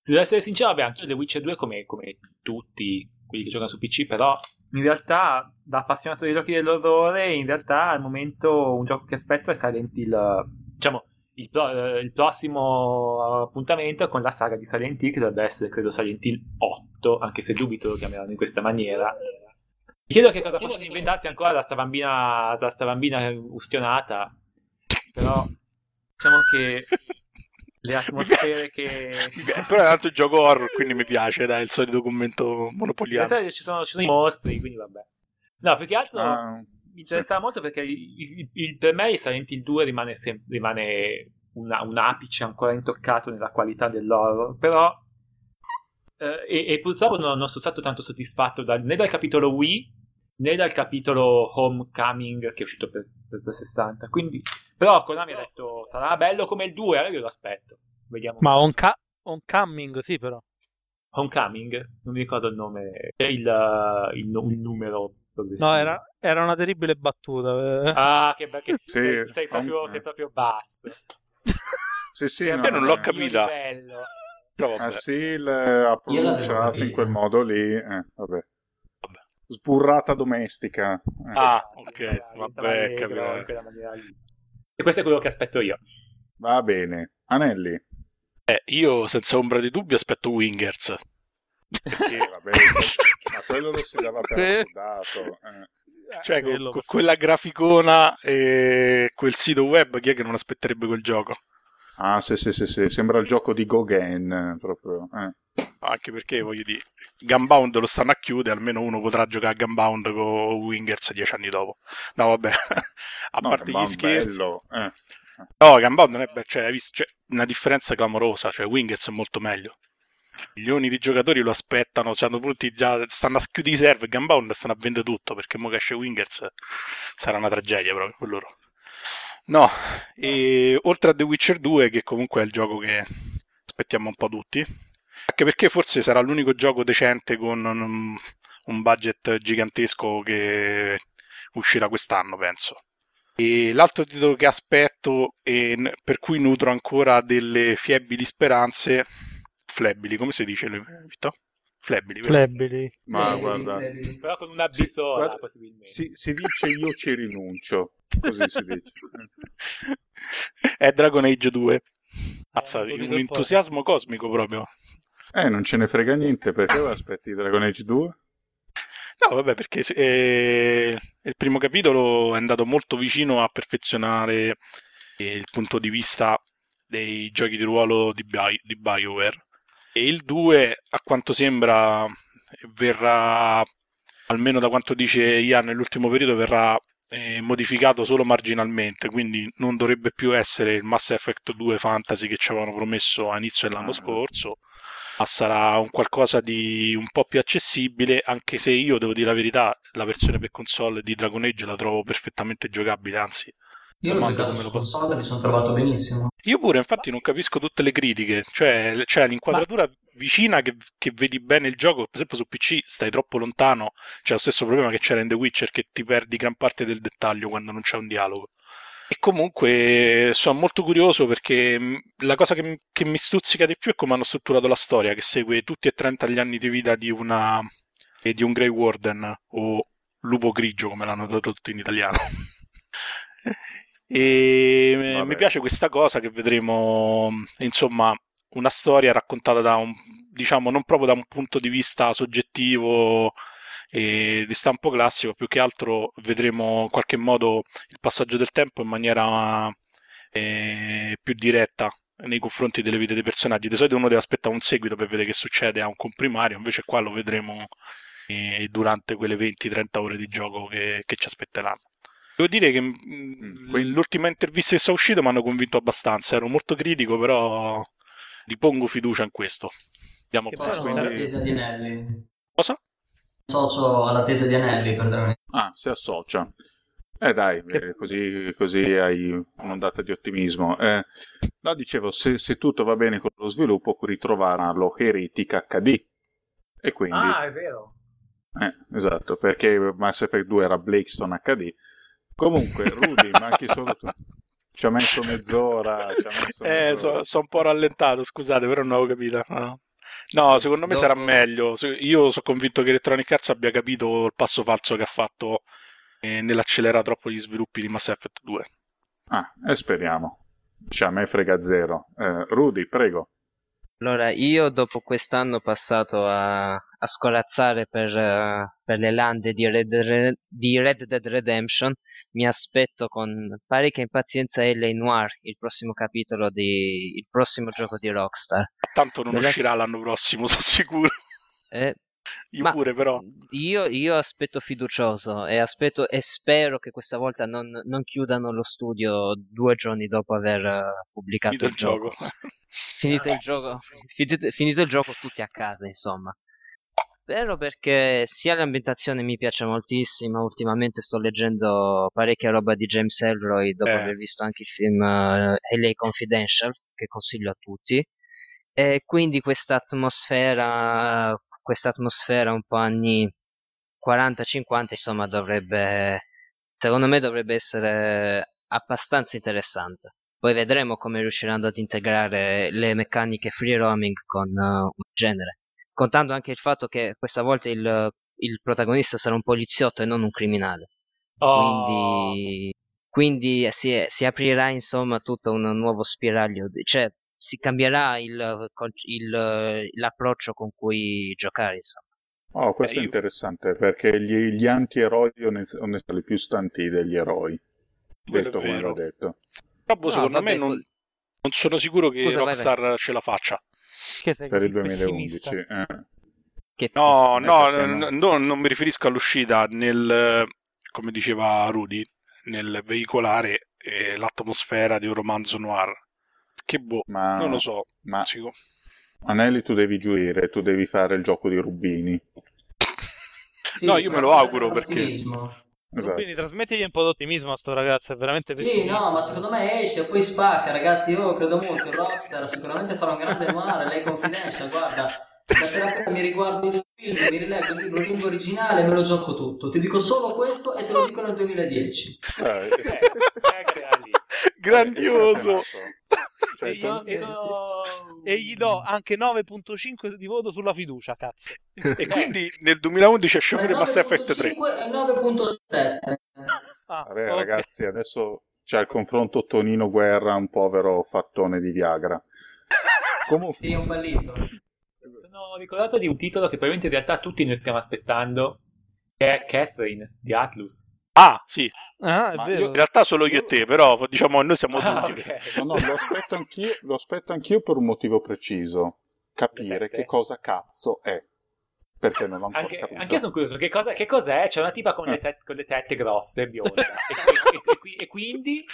se devo essere sincero, vabbè, anche The Witcher 2 come, come tutti quelli che giocano su PC, però in realtà da appassionato dei giochi dell'orrore, in realtà al momento un gioco che aspetto è Silent Hill, diciamo, il, pro- il prossimo appuntamento con la saga di Silent Hill, che dovrebbe essere, credo, Silent Hill 8, anche se dubito lo chiameranno in questa maniera. Mi chiedo che cosa possono inventarsi ancora da sta bambina, da sta bambina ustionata, però diciamo che le atmosfere che... Però è un altro gioco horror, quindi mi piace, dai, il solito commento monopoliano. Che ci sono, ci sono i mostri, quindi vabbè. No, più che altro Ah, mi interessava molto perché il, il- il- per me il Silent Hill 2 rimane, sem- rimane una- un apice ancora intoccato nella qualità dell'horror, però eh, e, e purtroppo non, non sono stato tanto soddisfatto dal- né dal capitolo Wii né dal capitolo Homecoming che è uscito per, per 360, quindi però Konami ha detto sarà bello come il 2, allora io lo aspetto. Vediamo. Ma on, ca- on coming, sì, però. Homecoming? Non mi ricordo il nome, il, il, il numero. No, era, era una terribile battuta. eh. Ah, che bello. Sì, sei, sei proprio, sei proprio basso. Sì, sì, no, io non l'ho eh. capita. Però. Ah sì, l- ha pronunciato in quel modo lì. Eh, vabbè. Sburrata domestica. Eh. Ah, Esatto, ok, diventava vabbè, capito. E questo è quello che aspetto io. Va bene. Anelli. Eh, io senza ombra di dubbio aspetto Wingers. Perché, vabbè, ma quello lo si dava per Eh. assodato. Eh. Cioè, con, Quello con quella graficona e quel sito web, chi è che non aspetterebbe quel gioco? Ah, sì, sì, sì, sì, sembra il gioco di Gauguin, proprio. eh. Anche perché, voglio dire, Gunbound lo stanno a chiudere, almeno uno potrà giocare a Gunbound con Wingers dieci anni dopo. No, vabbè, a No, parte ma gli scherzi. bello, eh. No, Gunbound non è bello, cioè, hai visto, cioè, una differenza clamorosa, cioè Wingers è molto meglio. Milioni di giocatori lo aspettano, cioè, tutti già stanno a chiudere i server, Gunbound stanno a vendere tutto, perché mo che esce Wingers sarà una tragedia proprio per loro. No, e oltre a The Witcher 2, che comunque è il gioco che aspettiamo un po' tutti, anche perché forse sarà l'unico gioco decente con un, budget gigantesco che uscirà quest'anno, penso. E l'altro titolo che aspetto e per cui nutro ancora delle fiebili speranze, flebili, come si dice, Vittorio? Flebili? Flebili. Ma guarda, Però con una B Sì, sola, guarda, possibilmente. si, si dice io ci rinuncio, così si dice. è Dragon Age 2. Mazza, Eh, un entusiasmo cosmico proprio. Eh, non ce ne frega niente, perché aspetti Dragon Age 2? No, vabbè, perché eh, il primo capitolo è andato molto vicino a perfezionare eh, il punto di vista dei giochi di ruolo di, Bi- di BioWare. E il 2, a quanto sembra, verrà, almeno da quanto dice Ian nell'ultimo periodo, verrà eh, modificato solo marginalmente, quindi non dovrebbe più essere il Mass Effect 2 Fantasy che ci avevano promesso a inizio dell'anno Ah. scorso, ma sarà un qualcosa di un po' più accessibile, anche se io devo dire la verità, la versione per console di Dragon Age la trovo perfettamente giocabile, anzi Io l'ho giocato su console e mi sono trovato benissimo. Io pure, infatti, non capisco tutte le critiche. Cioè, c'è l'inquadratura vicina che, che vedi bene il gioco. Per esempio, su PC stai troppo lontano. C'è lo stesso problema che c'era in The Witcher, che ti perdi gran parte del dettaglio quando non c'è un dialogo. E comunque sono molto curioso perché mh, la cosa che, che mi stuzzica di più è come hanno strutturato la storia, che segue tutti e 30 gli anni di vita di una e di un Grey Warden o lupo grigio, come l'hanno tradotto in italiano. E Vabbè. mi piace questa cosa che vedremo, insomma, una storia raccontata da un, diciamo, non proprio da un punto di vista soggettivo e di stampo classico, più che altro vedremo in qualche modo il passaggio del tempo in maniera eh, più diretta nei confronti delle vite dei personaggi. Di solito uno deve aspettare un seguito per vedere che succede a un comprimario, invece qua lo vedremo eh, durante quelle 20-30 ore di gioco che, che ci aspetteranno. Devo dire che mh, quindi- l'ultima intervista che sta uscito mi hanno convinto abbastanza. Ero molto critico, però ripongo fiducia in questo. Andiamo Che alla quindi- tesi di Anelli. Cosa? Associo alla tesi di Anelli, perdonami. Ah, si associa. Eh dai, eh, così, così hai un'ondata di ottimismo. Eh, no, dicevo, se, se tutto va bene con lo sviluppo, ritrovaranno Heretic HD. E quindi, Ah, è vero. eh, esatto, perché Mass Effect 2 era Blakestone HD. Comunque, Rudy, manchi solo tu. Ci ha messo mezz'ora. Ci ha messo Eh, mezz'ora. sono un po' rallentato, scusate, però non avevo capito. No, No, secondo me Dopo- sarà meglio. Io sono convinto che Electronic Arts abbia capito il passo falso che ha fatto eh, nell'accelerare troppo gli sviluppi di Mass Effect 2. Ah, e speriamo. Cioè, a me frega zero. Eh, Rudy, prego. Allora, io dopo quest'anno passato a, a scolazzare per, eh, per le lande di Red, Red- di Red Dead Redemption, mi aspetto con parecchia impazienza LA Noir, il prossimo capitolo di, il prossimo gioco di Rockstar. Tanto non Deve uscirà l'anno prossimo, sono sicuro. Eh, Io Ma- pure, però. Io, io aspetto fiducioso e aspetto e spero che questa volta non, non chiudano lo studio due giorni dopo aver eh, pubblicato Finito il il gioco. finito il gioco, finito, finito il gioco tutti a casa, insomma. Spero perché sia l'ambientazione mi piace moltissimo, ultimamente sto leggendo parecchia roba di James Elroy dopo Eh. aver visto anche il film eh, LA Confidential, che consiglio a tutti. E quindi questa atmosfera, questa atmosfera un po' anni 40-50, insomma, dovrebbe, secondo me dovrebbe essere abbastanza interessante. Poi vedremo come riusciranno ad integrare le meccaniche free roaming con uh, un genere. Contando anche il fatto che questa volta il, il protagonista sarà un poliziotto e non un criminale. Oh, Quindi, quindi si, si aprirà insomma tutto un nuovo spiraglio, cioè si cambierà il, il- l'approccio con cui giocare insomma. Oh, questo Beh, è io- interessante perché gli, gli anti-eroi sono stati più stanti degli eroi. Quello Detto come l'ho detto. Però boh, No, secondo vabbè, me non, non sono sicuro che Scusa, vai, Rockstar ce la faccia. Che sei Per il 2011. pessimista? eh. Che No, no, no? no, non mi riferisco all'uscita nel, come diceva Rudy, nel veicolare eh, l'atmosfera di un romanzo noir. Che boh, Ma, non lo so. ma Sico- Anelli tu devi giuire, tu devi fare il gioco di Rubini. Sì, No, io me lo però auguro, perché-. Esatto. Quindi trasmettigli un po' d'ottimismo a sto ragazzo, è veramente Sì, pessimista. no, ma secondo me esce e poi spacca, ragazzi. Io credo molto Rockstar, sicuramente farà un grande noir. Lei confidential, guarda. Stasera sera mi riguardo il film, mi rileggo il libro lingua originale e me lo gioco tutto. Ti dico solo questo e te lo dico nel 2010. Eh, eh, lì. Grandioso! Cioè, Io sono- sono... E gli do anche 9.5 di voto sulla fiducia, cazzo. E quindi nel 2011 esce pure Mass Effect 3. 9.5 e 9.7. Ah, Vabbè, ok. ragazzi, adesso c'è il confronto Tonino Guerra, un povero fattone di Viagra. Comunque, Sì, un fallito. Sono ricordato di un titolo che probabilmente in realtà tutti noi stiamo aspettando, che è Catherine di Atlus. Ah, sì, Ah, in realtà solo io e te, però diciamo noi siamo Ah, tutti. ok. no, no, lo aspetto anch'io, lo aspetto anch'io per un motivo preciso. Capire che cosa cazzo è. Perché non l'ho ancora Anche, capito. anche io sono curioso, che, cosa, che cos'è? C'è una tipa con, le, Eh. te- con le tette grosse, bionda. e, e- e- e- e quindi...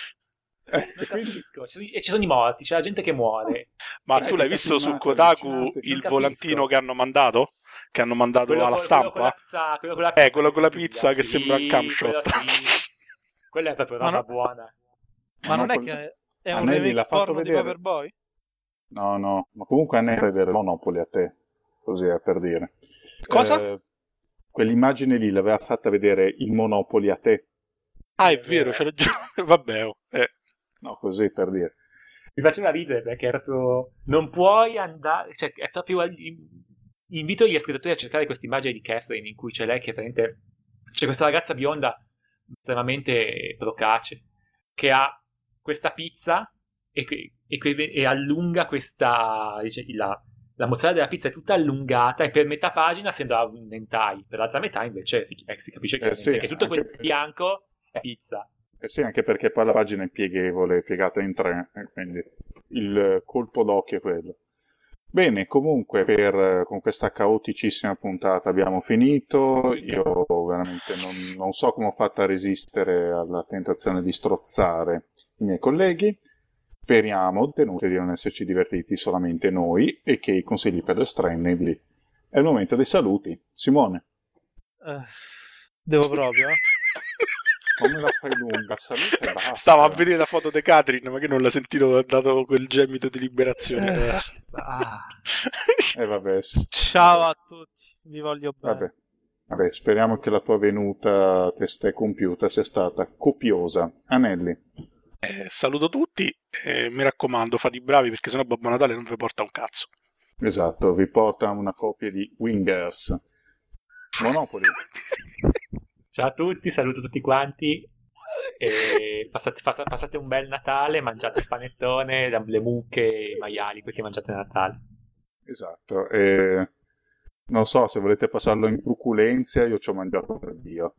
Eh, Non capisco. E ci sono i morti, c'è la gente che muore. Ma Eh, tu l'hai questa visto su Kotaku il volantino che hanno mandato? Che hanno mandato Quello, alla con- quello con stampa? la pizza, quello con la Eh, quello con la pizza che sì, sembra un camshot. quello sì. Quella è proprio roba no- buona. Ma non è Monopoli- che è un remake l'ha fatto porno di vedere. Paperboy? No, no, ma comunque a ne vedere Monopoli a te, così è per dire. Cosa? Eh, quell'immagine lì l'aveva fatta vedere il Monopoli a te. Ah, è vero, c'è ragione. Vabbè, oh, eh. No, così per dire. Mi faceva ridere perché era proprio... Non puoi andare... Cioè, è proprio... Invito gli ascoltatori a cercare questa immagine di Catherine in cui c'è lei che praticamente... C'è questa ragazza bionda estremamente procace che ha questa pizza e, e e allunga questa... la, la mozzarella della pizza è tutta allungata e per metà pagina sembra un hentai, per l'altra metà invece si, eh, si capisce Eh, sì, che tutto quel anche- bianco è pizza. Eh sì, anche perché poi la pagina è pieghevole, è piegata in tre, e quindi il colpo d'occhio è quello. Bene, comunque per, con questa caoticissima puntata abbiamo finito. Io veramente non, non so come ho fatto a resistere alla tentazione di strozzare i miei colleghi. Speriamo, tenuti di non esserci divertiti solamente noi e che i consigli pedestriani È il momento dei saluti. Simone. Eh, devo proprio? Eh? Come la fai lunga? Salute e basta. Stavo a vedere la foto di Catherine, ma che non l'ha sentito, ha dato quel gemito di liberazione. Eh, Eh, ah. Eh, vabbè, sì. Ciao a tutti, vi voglio bene. Vabbè. Vabbè, speriamo che la tua venuta testa compiuta sia stata copiosa. Anelli. eh, saluto tutti e mi raccomando, fate i bravi perché sennò Babbo Natale non vi porta un cazzo. Esatto, vi porta una copia di Wingers. Monopoli. Ciao a tutti, saluto tutti quanti. E passate, passa- passate un bel Natale, mangiate il panettone, le mucche, i maiali, quel che mangiate a Natale. Esatto. E non so se volete passarlo in truculenzia, io ci ho mangiato per Dio.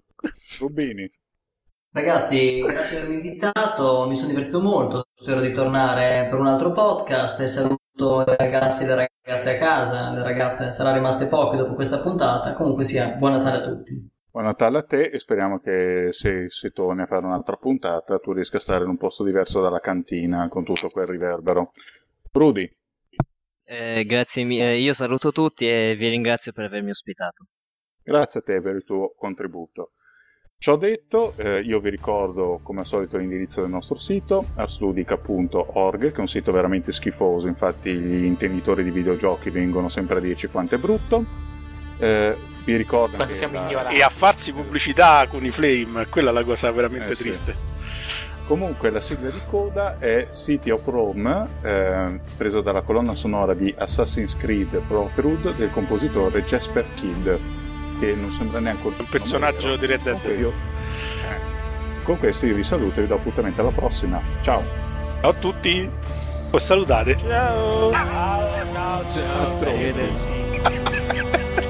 Rubini. Ragazzi, grazie di avermi invitato, mi sono divertito molto, spero di tornare per un altro podcast e saluto i ragazzi e le ragazze a casa, le ragazze saranno rimaste poche dopo questa puntata, comunque sia, buon Natale a tutti. Buon Natale a te e speriamo che se, se torni a fare un'altra puntata tu riesca a stare in un posto diverso dalla cantina con tutto quel riverbero. Rudy. Eh, grazie mille, io saluto tutti e vi ringrazio per avermi ospitato. Grazie a te per il tuo contributo. Ciò detto, eh, io vi ricordo come al solito l'indirizzo del nostro sito, arsludica.org, che è un sito veramente schifoso, infatti gli intenditori di videogiochi vengono sempre a dirci quanto è brutto. Eh, vi ricordo Quanto che siamo la-. E a farsi pubblicità con i flame, quella è la cosa veramente Eh, sì. triste. Comunque la sigla di coda è City of Rome, eh, preso dalla colonna sonora di Assassin's Creed Brotherhood del compositore Jasper Kidd, che non sembra neanche Un personaggio di Red Dead. Io- Con questo io vi saluto e vi do appuntamento alla prossima. Ciao! Ciao a tutti, poi salutate. Ciao! Ciao, ciao, ciao.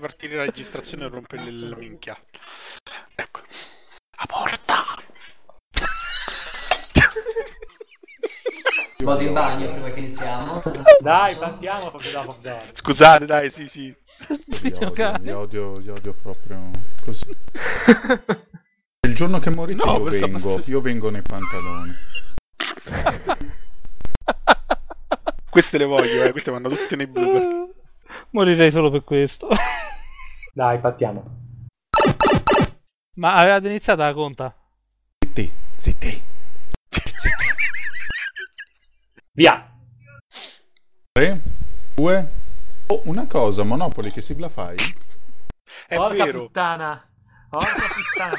Partire la registrazione e rompere il minchia. Ecco. A porta! Vado in bagno prima che iniziamo. Dai, partiamo proprio da Bogdan. Scusate, dai, sì, sì. Li odio, li odio, li odio proprio così. Il giorno che morite No, io vengo, abbastanza- io vengo nei pantaloni. Queste le voglio, eh, queste vanno tutte nei blooper. Morirei solo per questo. Dai, partiamo. Ma avevate iniziato la conta? Zitti, zitti. Via. 3, 2... Oh, una cosa, Monopoli, che sigla fai? È Porca vero. puttana. Porca puttana.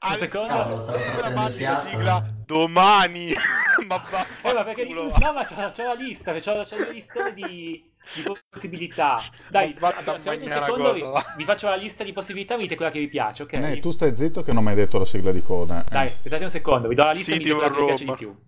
Al- secondo- fiato. sigla domani. ma Eh, ma perché vaffanculo. no, ma c'ho, c'ho la lista, c'ho, c'ho la lista di, di possibilità. Dai, se avete un secondo vi, cosa, vi faccio la lista di possibilità, mi dite quella che vi piace, ok? Eh, tu stai zitto che non mi hai detto la sigla di coda. eh. Dai, aspettate un secondo, vi do la lista City dite quella che vi piace di più.